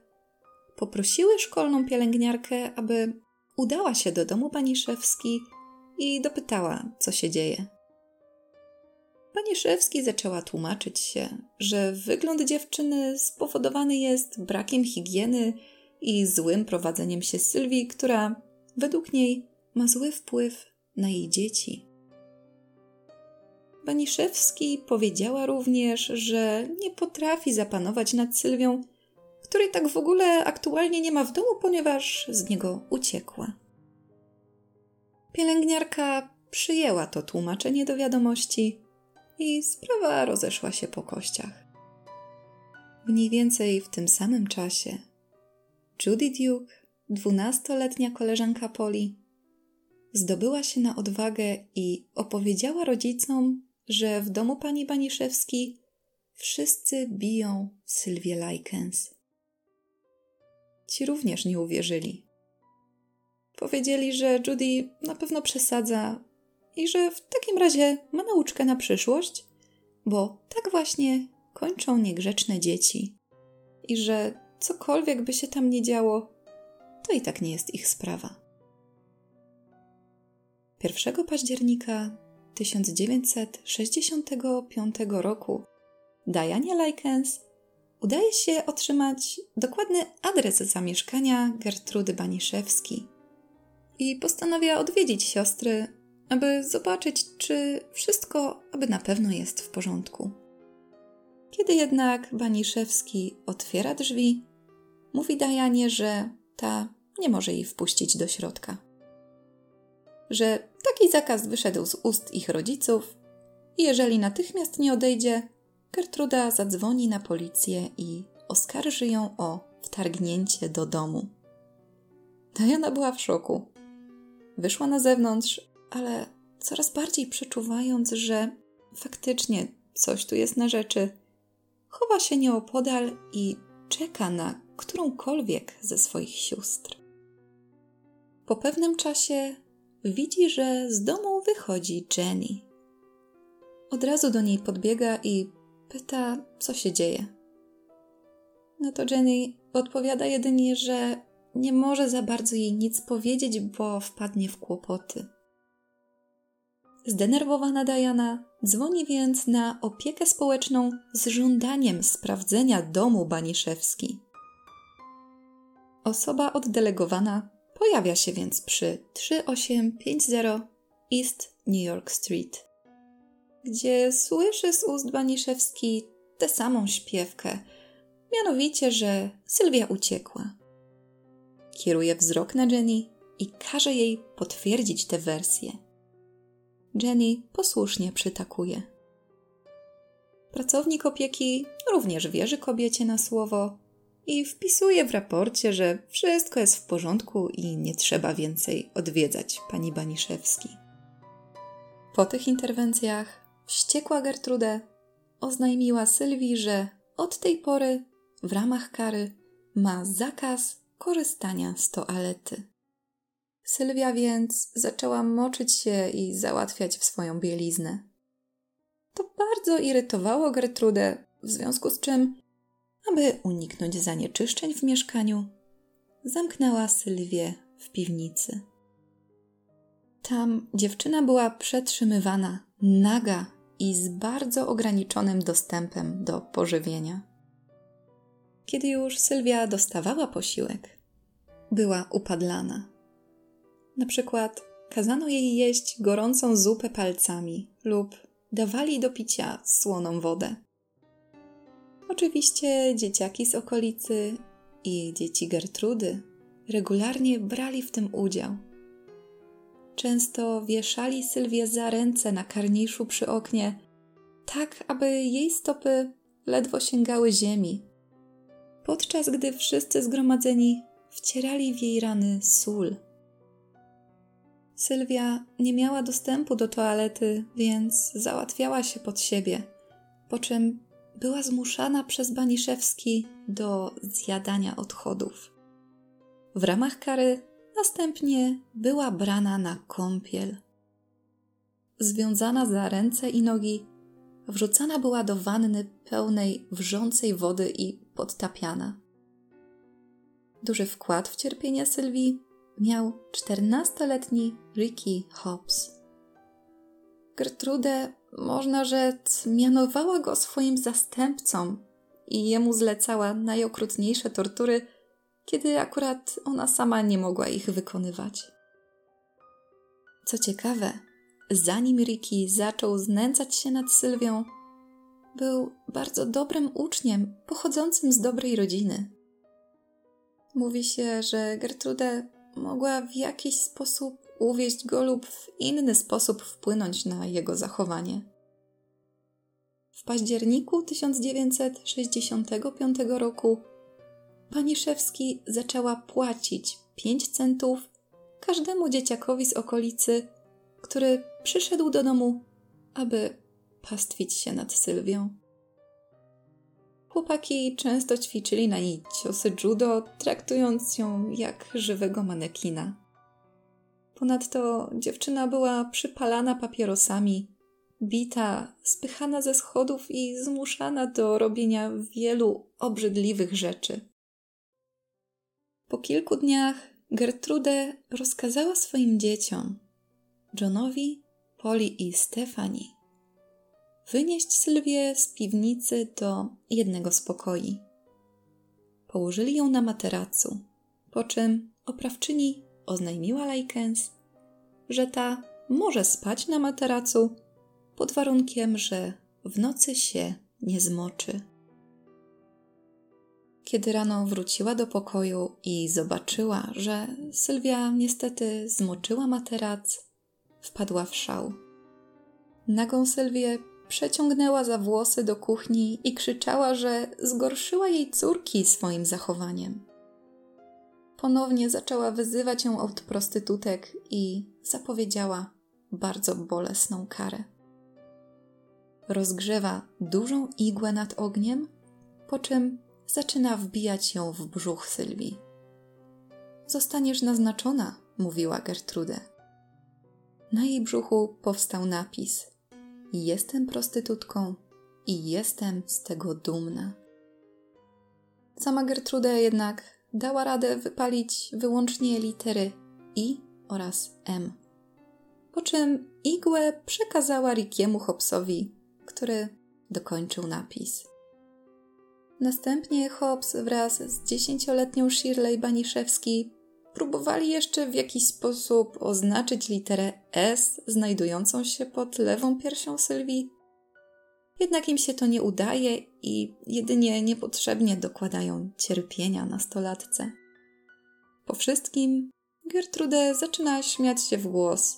poprosiły szkolną pielęgniarkę, aby udała się do domu pani Szewski i dopytała, co się dzieje. Pani Szewski zaczęła tłumaczyć się, że wygląd dziewczyny spowodowany jest brakiem higieny i złym prowadzeniem się Sylwii, która według niej ma zły wpływ na jej dzieci. Baniszewski powiedziała również, że nie potrafi zapanować nad Sylwią której tak w ogóle aktualnie nie ma w domu, ponieważ z niego uciekła. Pielęgniarka przyjęła to tłumaczenie do wiadomości i sprawa rozeszła się po kościach. Mniej więcej w tym samym czasie Judy Duke, dwunastoletnia koleżanka Poli, zdobyła się na odwagę i opowiedziała rodzicom, że w domu pani Baniszewski wszyscy biją Sylwię Likens. Ci również nie uwierzyli. Powiedzieli, że Judy na pewno przesadza i że w takim razie ma nauczkę na przyszłość, bo tak właśnie kończą niegrzeczne dzieci i że cokolwiek by się tam nie działo, to i tak nie jest ich sprawa. 1 października 1965 roku Dianie Likens udaje się otrzymać dokładny adres zamieszkania Gertrudy Baniszewski i postanawia odwiedzić siostry, aby zobaczyć, czy wszystko aby na pewno jest w porządku. Kiedy jednak Baniszewski otwiera drzwi, mówi Dajanie, że ta nie może jej wpuścić do środka. Że taki zakaz wyszedł z ust ich rodziców i jeżeli natychmiast nie odejdzie, Gertruda zadzwoni na policję i oskarży ją o wtargnięcie do domu. Diana była w szoku. Wyszła na zewnątrz, ale coraz bardziej przeczuwając, że faktycznie coś tu jest na rzeczy, chowa się nieopodal i czeka na którąkolwiek ze swoich sióstr. Po pewnym czasie widzi, że z domu wychodzi Jenny. Od razu do niej podbiega i pyta, co się dzieje. No to Jenny odpowiada jedynie, że nie może za bardzo jej nic powiedzieć, bo wpadnie w kłopoty. Zdenerwowana Diana dzwoni więc na opiekę społeczną z żądaniem sprawdzenia domu Baniszewski. Osoba oddelegowana pojawia się więc przy 3850 East New York Street, gdzie słyszy z ust Baniszewski tę samą śpiewkę, mianowicie, że Sylwia uciekła. Kieruje wzrok na Jenny i każe jej potwierdzić tę wersję. Jenny posłusznie przytakuje. Pracownik opieki również wierzy kobiecie na słowo i wpisuje w raporcie, że wszystko jest w porządku i nie trzeba więcej odwiedzać pani Baniszewski. Po tych interwencjach wściekła Gertrude oznajmiła Sylwii, że od tej pory w ramach kary ma zakaz korzystania z toalety. Sylwia więc zaczęła moczyć się i załatwiać w swoją bieliznę. To bardzo irytowało Gertrudę, w związku z czym, aby uniknąć zanieczyszczeń w mieszkaniu, zamknęła Sylwię w piwnicy. Tam dziewczyna była przetrzymywana naga i z bardzo ograniczonym dostępem do pożywienia. Kiedy już Sylwia dostawała posiłek, była upadlana. Na przykład kazano jej jeść gorącą zupę palcami lub dawali do picia słoną wodę. Oczywiście dzieciaki z okolicy i dzieci Gertrudy regularnie brali w tym udział. Często wieszali Sylwię za ręce na karniszu przy oknie, tak aby jej stopy ledwo sięgały ziemi, podczas gdy wszyscy zgromadzeni wcierali w jej rany sól. Sylwia nie miała dostępu do toalety, więc załatwiała się pod siebie, po czym była zmuszana przez Baniszewski do zjadania odchodów. W ramach kary następnie była brana na kąpiel. Związana za ręce i nogi, wrzucana była do wanny pełnej wrzącej wody i podtapiana. Duży wkład w cierpienie Sylwii miał czternastoletni Ricky Hobbs. Gertrude, można rzec, mianowała go swoim zastępcą i jemu zlecała najokrutniejsze tortury, kiedy akurat ona sama nie mogła ich wykonywać. Co ciekawe, zanim Ricky zaczął znęcać się nad Sylwią, był bardzo dobrym uczniem, pochodzącym z dobrej rodziny. Mówi się, że Gertrude mogła w jakiś sposób uwieść go lub w inny sposób wpłynąć na jego zachowanie. W październiku 1965 roku Paniszewski zaczęła płacić 5 centów każdemu dzieciakowi z okolicy, który przyszedł do domu, aby pastwić się nad Sylwią. Chłopaki często ćwiczyli na niej ciosy judo, traktując ją jak żywego manekina. Ponadto dziewczyna była przypalana papierosami, bita, spychana ze schodów i zmuszana do robienia wielu obrzydliwych rzeczy. Po kilku dniach Gertrude rozkazała swoim dzieciom, Johnowi, Poli i Stefani, wynieść Sylwię z piwnicy do jednego z pokoi. Położyli ją na materacu, po czym oprawczyni oznajmiła Lajkens, że ta może spać na materacu pod warunkiem, że w nocy się nie zmoczy. Kiedy rano wróciła do pokoju i zobaczyła, że Sylwia niestety zmoczyła materac, wpadła w szał. Nagą Sylwię przeciągnęła za włosy do kuchni i krzyczała, że zgorszyła jej córki swoim zachowaniem. Ponownie zaczęła wyzywać ją od prostytutek i zapowiedziała bardzo bolesną karę. Rozgrzewa dużą igłę nad ogniem, po czym zaczyna wbijać ją w brzuch Sylwii. Zostaniesz naznaczona, mówiła Gertrude. Na jej brzuchu powstał napis: Jestem prostytutką i jestem z tego dumna. Sama Gertrude jednak dała radę wypalić wyłącznie litery I oraz M. Po czym igłę przekazała Rickiemu Hobsowi, który dokończył napis. Następnie Hobbs wraz z dziesięcioletnią Shirley Baniszewski próbowali jeszcze w jakiś sposób oznaczyć literę S znajdującą się pod lewą piersią Sylwii. Jednak im się to nie udaje i jedynie niepotrzebnie dokładają cierpienia nastolatce. Po wszystkim Gertrude zaczyna śmiać się w głos,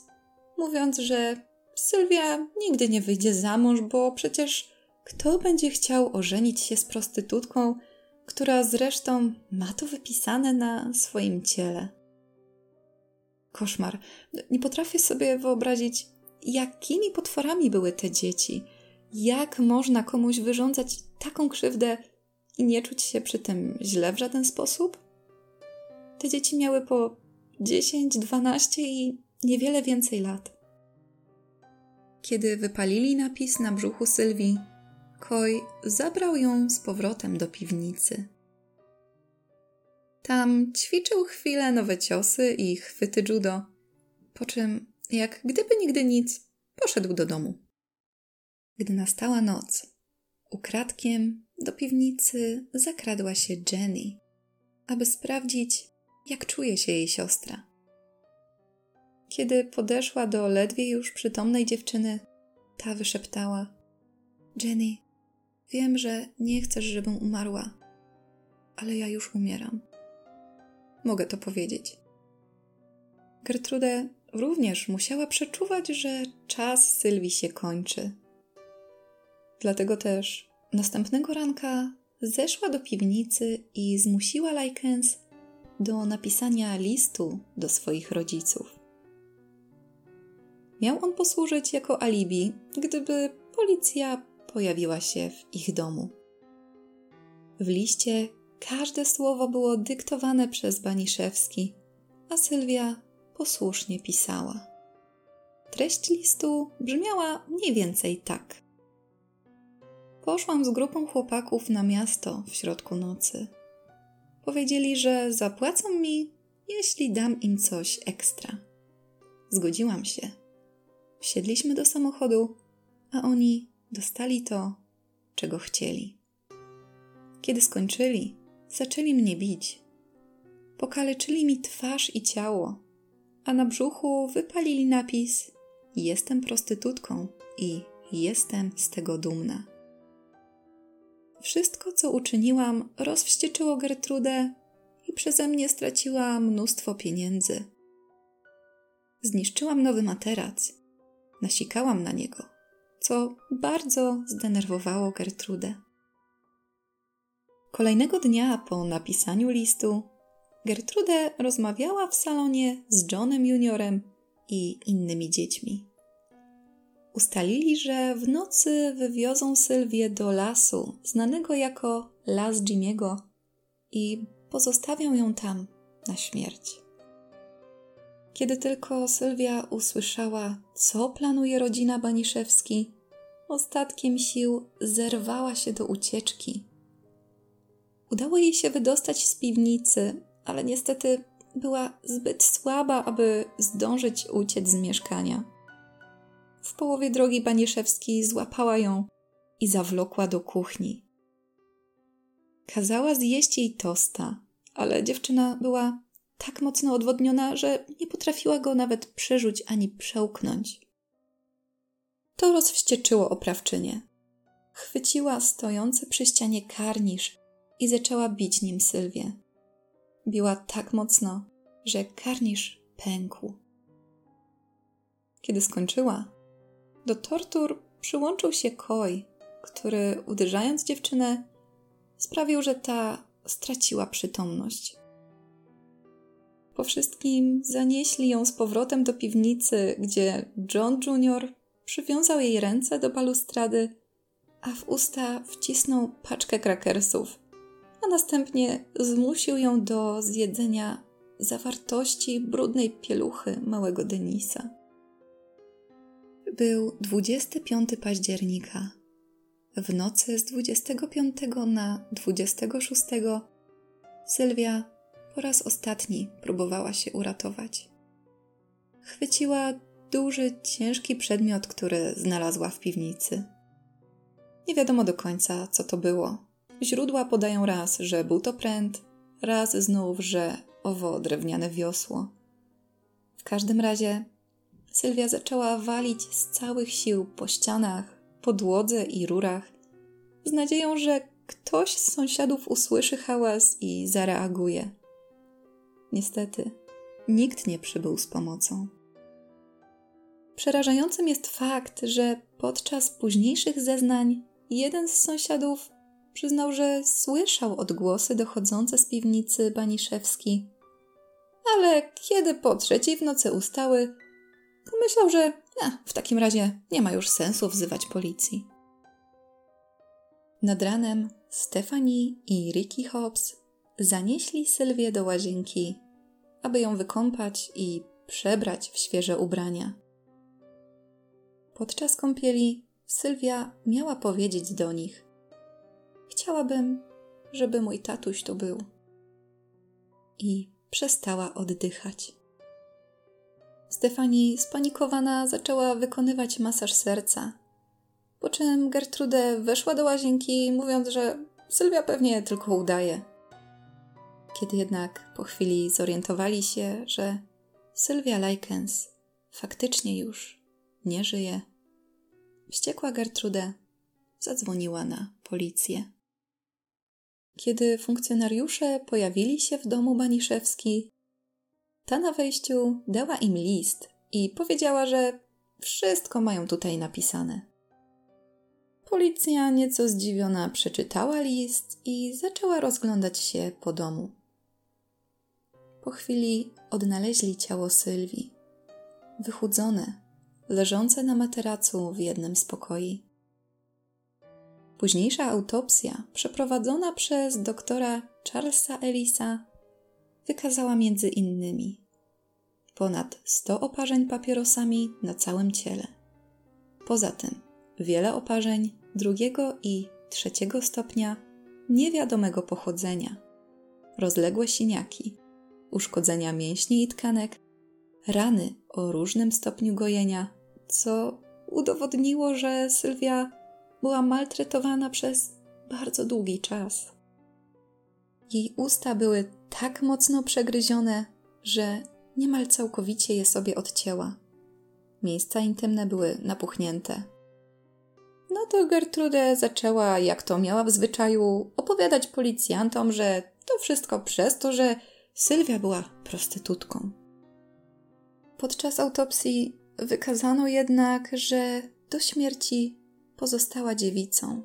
mówiąc, że Sylwia nigdy nie wyjdzie za mąż, bo przecież kto będzie chciał ożenić się z prostytutką, która zresztą ma to wypisane na swoim ciele? Koszmar. Nie potrafię sobie wyobrazić, jakimi potworami były te dzieci. Jak można komuś wyrządzać taką krzywdę i nie czuć się przy tym źle w żaden sposób? Te dzieci miały po 10, 12 i niewiele więcej lat. Kiedy wypalili napis na brzuchu Sylwii, Koi zabrał ją z powrotem do piwnicy. Tam ćwiczył chwilę nowe ciosy i chwyty judo, po czym, jak gdyby nigdy nic, poszedł do domu. Gdy nastała noc, ukradkiem do piwnicy zakradła się Jenny, aby sprawdzić, jak czuje się jej siostra. Kiedy podeszła do ledwie już przytomnej dziewczyny, ta wyszeptała: Jenny, wiem, że nie chcesz, żebym umarła, ale ja już umieram. Mogę to powiedzieć. Gertrude również musiała przeczuwać, że czas Sylwii się kończy. Dlatego też następnego ranka zeszła do piwnicy i zmusiła Lajkens do napisania listu do swoich rodziców. Miał on posłużyć jako alibi, gdyby policja pojawiła się w ich domu. W liście każde słowo było dyktowane przez Baniszewski, a Sylwia posłusznie pisała. Treść listu brzmiała mniej więcej tak. Poszłam z grupą chłopaków na miasto w środku nocy. Powiedzieli, że zapłacą mi, jeśli dam im coś ekstra. Zgodziłam się. Wsiedliśmy do samochodu, a oni dostali to, czego chcieli. Kiedy skończyli, zaczęli mnie bić. Pokaleczyli mi twarz i ciało, a na brzuchu wypalili napis: Jestem prostytutką i jestem z tego dumna. Wszystko, co uczyniłam, rozwścieczyło Gertrudę i przeze mnie straciła mnóstwo pieniędzy. Zniszczyłam nowy materac, nasikałam na niego, co bardzo zdenerwowało Gertrudę. Kolejnego dnia po napisaniu listu, Gertrude rozmawiała w salonie z Johnem Juniorem i innymi dziećmi. Ustalili, że w nocy wywiozą Sylwię do lasu, znanego jako Las Jimiego, i pozostawią ją tam na śmierć. Kiedy tylko Sylwia usłyszała, co planuje rodzina Baniszewski, ostatkiem sił zerwała się do ucieczki. Udało jej się wydostać z piwnicy, ale niestety była zbyt słaba, aby zdążyć uciec z mieszkania. W połowie drogi Baniszewski złapała ją i zawlokła do kuchni. Kazała zjeść jej tosta, ale dziewczyna była tak mocno odwodniona, że nie potrafiła go nawet przerzuć ani przełknąć. To rozwścieczyło oprawczynię. Chwyciła stojący przy ścianie karnisz i zaczęła bić nim Sylwię. Biła tak mocno, że karnisz pękł. Kiedy skończyła, do tortur przyłączył się Koj, który uderzając dziewczynę sprawił, że ta straciła przytomność. Po wszystkim zanieśli ją z powrotem do piwnicy, gdzie John Jr. przywiązał jej ręce do balustrady, a w usta wcisnął paczkę krakersów, a następnie zmusił ją do zjedzenia zawartości brudnej pieluchy małego Denisa. Był 25 października. W nocy z 25 na 26 Sylwia po raz ostatni próbowała się uratować. Chwyciła duży, ciężki przedmiot, który znalazła w piwnicy. Nie wiadomo do końca, co to było. Źródła podają raz, że był to pręt, raz znów, że owo drewniane wiosło. W każdym razie Sylwia zaczęła walić z całych sił po ścianach, podłodze i rurach, z nadzieją, że ktoś z sąsiadów usłyszy hałas i zareaguje. Niestety, nikt nie przybył z pomocą. Przerażającym jest fakt, że podczas późniejszych zeznań jeden z sąsiadów przyznał, że słyszał odgłosy dochodzące z piwnicy Baniszewski, ale kiedy po trzeciej w nocy ustały, pomyślał, że a, w takim razie nie ma już sensu wzywać policji. Nad ranem Stephanie i Ricky Hobbs zanieśli Sylwię do łazienki, aby ją wykąpać i przebrać w świeże ubrania. Podczas kąpieli Sylwia miała powiedzieć do nich: Chciałabym, żeby mój tatuś tu był. I przestała oddychać. Stefani, spanikowana, zaczęła wykonywać masaż serca, po czym Gertrude weszła do łazienki, mówiąc, że Sylwia pewnie tylko udaje. Kiedy jednak po chwili zorientowali się, że Sylwia Likens faktycznie już nie żyje, wściekła Gertrude zadzwoniła na policję. Kiedy funkcjonariusze pojawili się w domu Baniszewski, ta na wejściu dała im list i powiedziała, że wszystko mają tutaj napisane. Policja, nieco zdziwiona, przeczytała list i zaczęła rozglądać się po domu. Po chwili odnaleźli ciało Sylwii, wychudzone, leżące na materacu w jednym z pokoi. Późniejsza autopsja, przeprowadzona przez doktora Charlesa Ellisa, wykazała między innymi ponad 100 oparzeń papierosami na całym ciele. Poza tym wiele oparzeń drugiego i trzeciego stopnia niewiadomego pochodzenia, rozległe siniaki, uszkodzenia mięśni i tkanek, rany o różnym stopniu gojenia, co udowodniło, że Sylwia była maltretowana przez bardzo długi czas. Jej usta były tak mocno przegryzione, że niemal całkowicie je sobie odcięła. Miejsca intymne były napuchnięte. No to Gertrude zaczęła, jak to miała w zwyczaju, opowiadać policjantom, że to wszystko przez to, że Sylwia była prostytutką. Podczas autopsji wykazano jednak, że do śmierci pozostała dziewicą,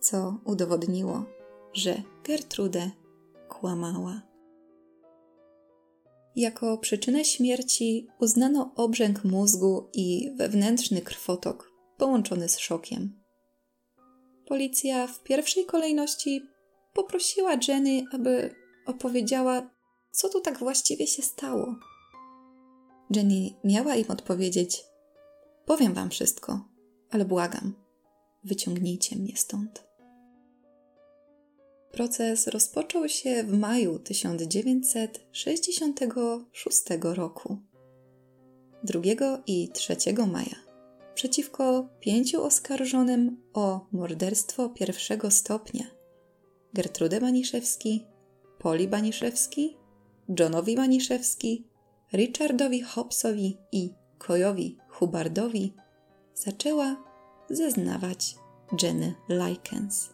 co udowodniło, że Gertrude kłamała. Jako przyczynę śmierci uznano obrzęk mózgu i wewnętrzny krwotok połączony z szokiem. Policja w pierwszej kolejności poprosiła Jenny, aby opowiedziała, co tu tak właściwie się stało. Jenny miała im odpowiedzieć: Powiem wam wszystko, ale błagam, wyciągnijcie mnie stąd. Proces rozpoczął się w maju 1966 roku. 2 i 3 maja przeciwko pięciu oskarżonym o morderstwo pierwszego stopnia Gertrude Baniszewski, Poli Baniszewski, Johnowi Baniszewski, Richardowi Hobsowi i Kojowi Hubardowi zaczęła zeznawać Jenny Likens.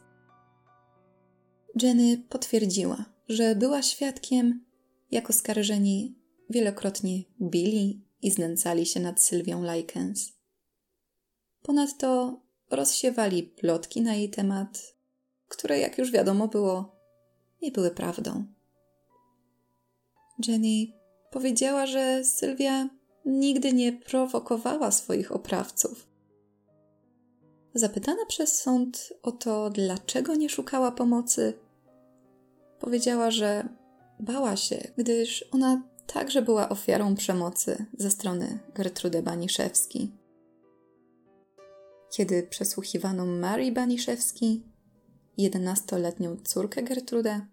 Jenny potwierdziła, że była świadkiem, jak oskarżeni wielokrotnie bili i znęcali się nad Sylwią Likens. Ponadto rozsiewali plotki na jej temat, które, jak już wiadomo było, nie były prawdą. Jenny powiedziała, że Sylwia nigdy nie prowokowała swoich oprawców. Zapytana przez sąd o to, dlaczego nie szukała pomocy, powiedziała, że bała się, gdyż ona także była ofiarą przemocy ze strony Gertrudy Baniszewski. Kiedy przesłuchiwano Mary Baniszewski, jedenastoletnią córkę Gertrudę,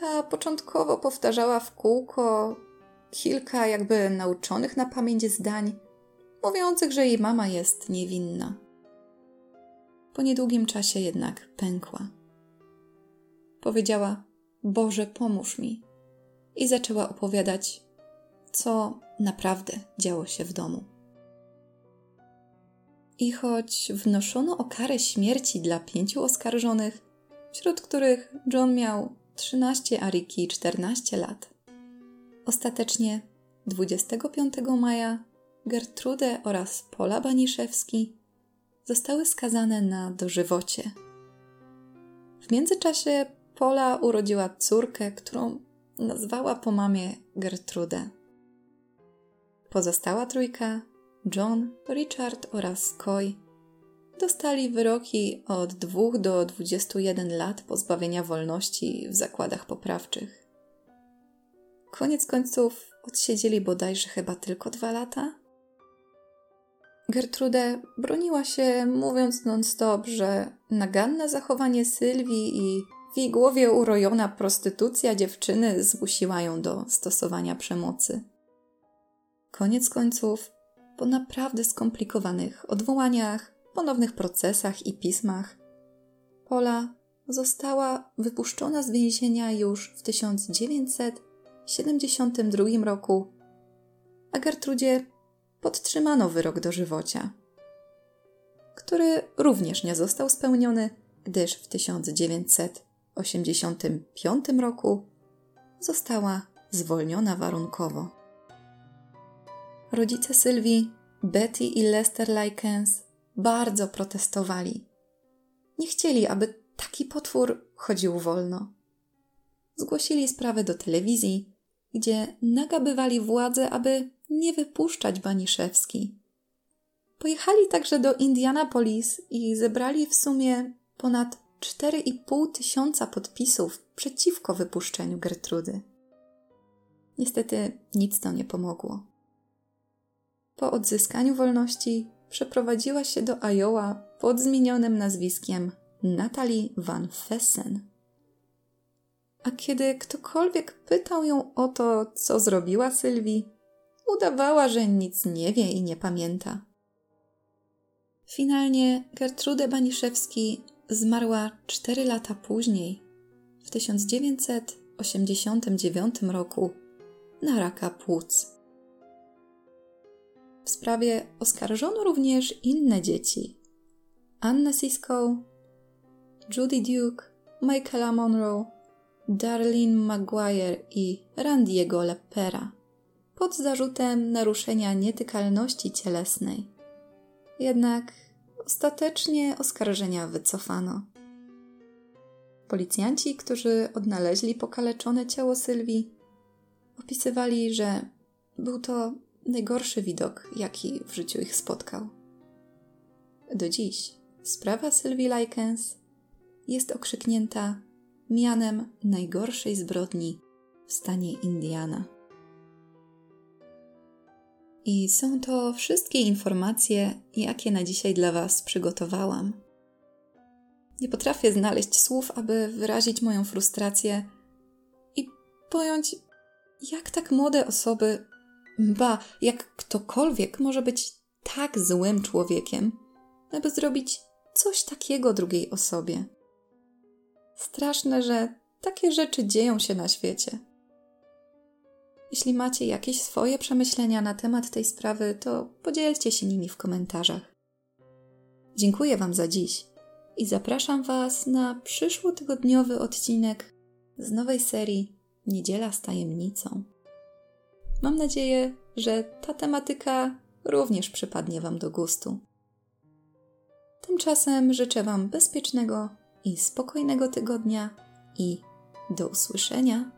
ta początkowo powtarzała w kółko kilka jakby nauczonych na pamięć zdań, mówiących, że jej mama jest niewinna. Po niedługim czasie jednak pękła. Powiedziała: Boże, pomóż mi. I zaczęła opowiadać, co naprawdę działo się w domu. I choć wnoszono o karę śmierci dla pięciu oskarżonych, wśród których John miał 13, a Ricky 14 lat, ostatecznie 25 maja Gertrude oraz Pola Baniszewski zostały skazane na dożywocie. W międzyczasie Pola urodziła córkę, którą nazwała po mamie Gertrudę. Pozostała trójka John, Richard oraz Coy dostali wyroki od 2 do 21 lat pozbawienia wolności w zakładach poprawczych. Koniec końców odsiedzieli bodajże chyba tylko dwa lata. Gertrude broniła się, mówiąc non-stop, że naganne zachowanie Sylwii i w jej głowie urojona prostytucja dziewczyny zmusiła ją do stosowania przemocy. Koniec końców po naprawdę skomplikowanych odwołaniach, ponownych procesach i pismach, Pola została wypuszczona z więzienia już w 1972 roku, a Gertrudzie podtrzymano wyrok dożywocia, który również nie został spełniony, gdyż w 1985 roku została zwolniona warunkowo. Rodzice Sylwii, Betty i Lester Likens bardzo protestowali. Nie chcieli, aby taki potwór chodził wolno. Zgłosili sprawę do telewizji, gdzie nagabywali władzę, aby nie wypuszczać Baniszewski. Pojechali także do Indianapolis i zebrali w sumie ponad 4,5 tysiąca podpisów przeciwko wypuszczeniu Gertrudy. Niestety nic to nie pomogło. Po odzyskaniu wolności przeprowadziła się do Iowa pod zmienionym nazwiskiem Natalie Van Fessen. A kiedy ktokolwiek pytał ją o to, co zrobiła Sylwii, udawała, że nic nie wie i nie pamięta. Finalnie Gertrude Baniszewski zmarła cztery lata później, w 1989 roku, na raka płuc. W sprawie oskarżono również inne dzieci: Anna Sisko, Judy Duke, Michaela Monroe, Darlene Maguire i Randiego Lepera pod zarzutem naruszenia nietykalności cielesnej. Jednak ostatecznie oskarżenia wycofano. Policjanci, którzy odnaleźli pokaleczone ciało Sylwii, Opisywali, że był to najgorszy widok, jaki w życiu ich spotkał. Do dziś sprawa Sylwii Likens jest okrzyknięta mianem najgorszej zbrodni w stanie Indiana. I są to wszystkie informacje, jakie na dzisiaj dla Was przygotowałam. Nie potrafię znaleźć słów, aby wyrazić moją frustrację i pojąć, jak tak młode osoby, ba, jak ktokolwiek może być tak złym człowiekiem, aby zrobić coś takiego drugiej osobie. Straszne, że takie rzeczy dzieją się na świecie. Jeśli macie jakieś swoje przemyślenia na temat tej sprawy, to podzielcie się nimi w komentarzach. Dziękuję Wam za dziś i zapraszam Was na przyszłotygodniowy odcinek z nowej serii Niedziela z tajemnicą. Mam nadzieję, że ta tematyka również przypadnie Wam do gustu. Tymczasem życzę Wam bezpiecznego i spokojnego tygodnia i do usłyszenia